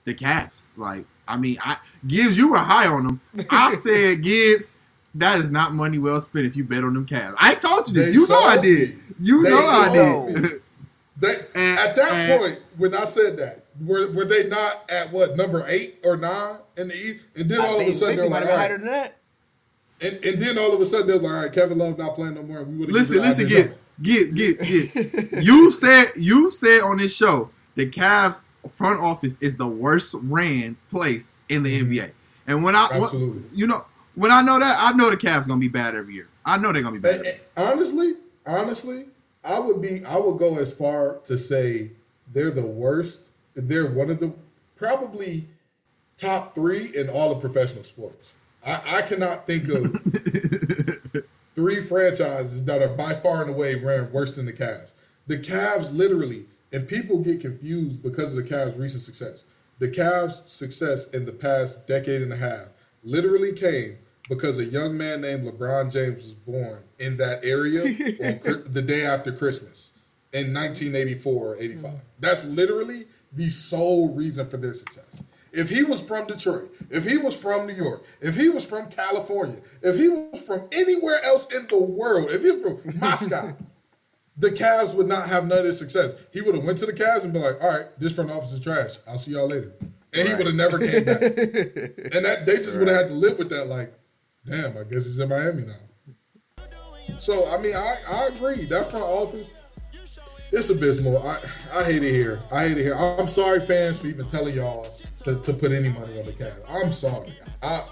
Speaker 4: the Cavs. Like I mean, I Gibbs, you were high on them. I [LAUGHS] said Gibbs. That is not money well spent if you bet on them Cavs. I told you this.
Speaker 2: They
Speaker 4: you know I did.
Speaker 2: me.
Speaker 4: You
Speaker 2: They
Speaker 4: know I did.
Speaker 2: They,
Speaker 4: And-
Speaker 2: at that
Speaker 4: and-
Speaker 2: point, when I said that, were, were they not at what number eight or nine in the East? And then
Speaker 3: I
Speaker 2: all of a sudden
Speaker 3: think
Speaker 2: they're like,
Speaker 3: have higher than that.
Speaker 2: And, and then all of a sudden, they're like, all right, Kevin Love not playing no more. And we would
Speaker 4: Listen, listen, get, get, get, get. you said you said on this show the Cavs front office is the worst ran place in the mm-hmm. NBA. And when I,
Speaker 2: Absolutely.
Speaker 4: you know, when I know that, I know the Cavs gonna be bad every year. I know they're gonna be bad.
Speaker 2: honestly, honestly, I would be. I would go as far to say they're the worst. They're one of the probably top three in all of professional sports. I, I cannot think of [LAUGHS] three franchises that are by far and away ran worse than the Cavs. The Cavs literally, and people get confused because of the Cavs' recent success. The Cavs' success in the past decade and a half literally came because a young man named LeBron James was born in that area [LAUGHS] on the day after Christmas in 1984 or 85. That's literally the sole reason for their success. If he was from Detroit, if he was from New York, if he was from California, if he was from anywhere else in the world, if he was from [LAUGHS] Moscow, the Cavs would not have none of this success. He would have went to the Cavs and be like, "All right, this front office is trash. I'll see y'all later," and he would have never came back. [LAUGHS] and that they just would have had to live with that. Like, damn, I guess he's in Miami now. So I mean, I I agree. That front office, it's abysmal. I I hate it here. I hate it here. I'm sorry, fans, for even telling y'all to, to put any money on the Cavs. I'm sorry. I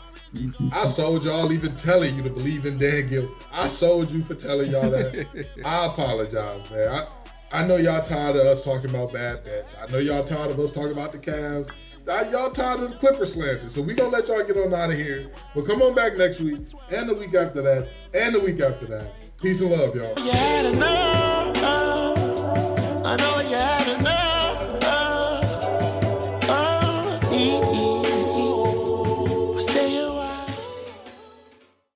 Speaker 2: I sold y'all even telling you to believe in Dan Gill. I sold you for telling y'all that. [LAUGHS] I apologize, man. I, I know y'all tired of us talking about bad bets. I know y'all tired of us talking about the Cavs. I- Y'all tired of the Clipper slander. So we gonna let y'all get on out of here. But come on back next week and the week after that and the week after that. Peace and love, y'all.
Speaker 1: You had enough.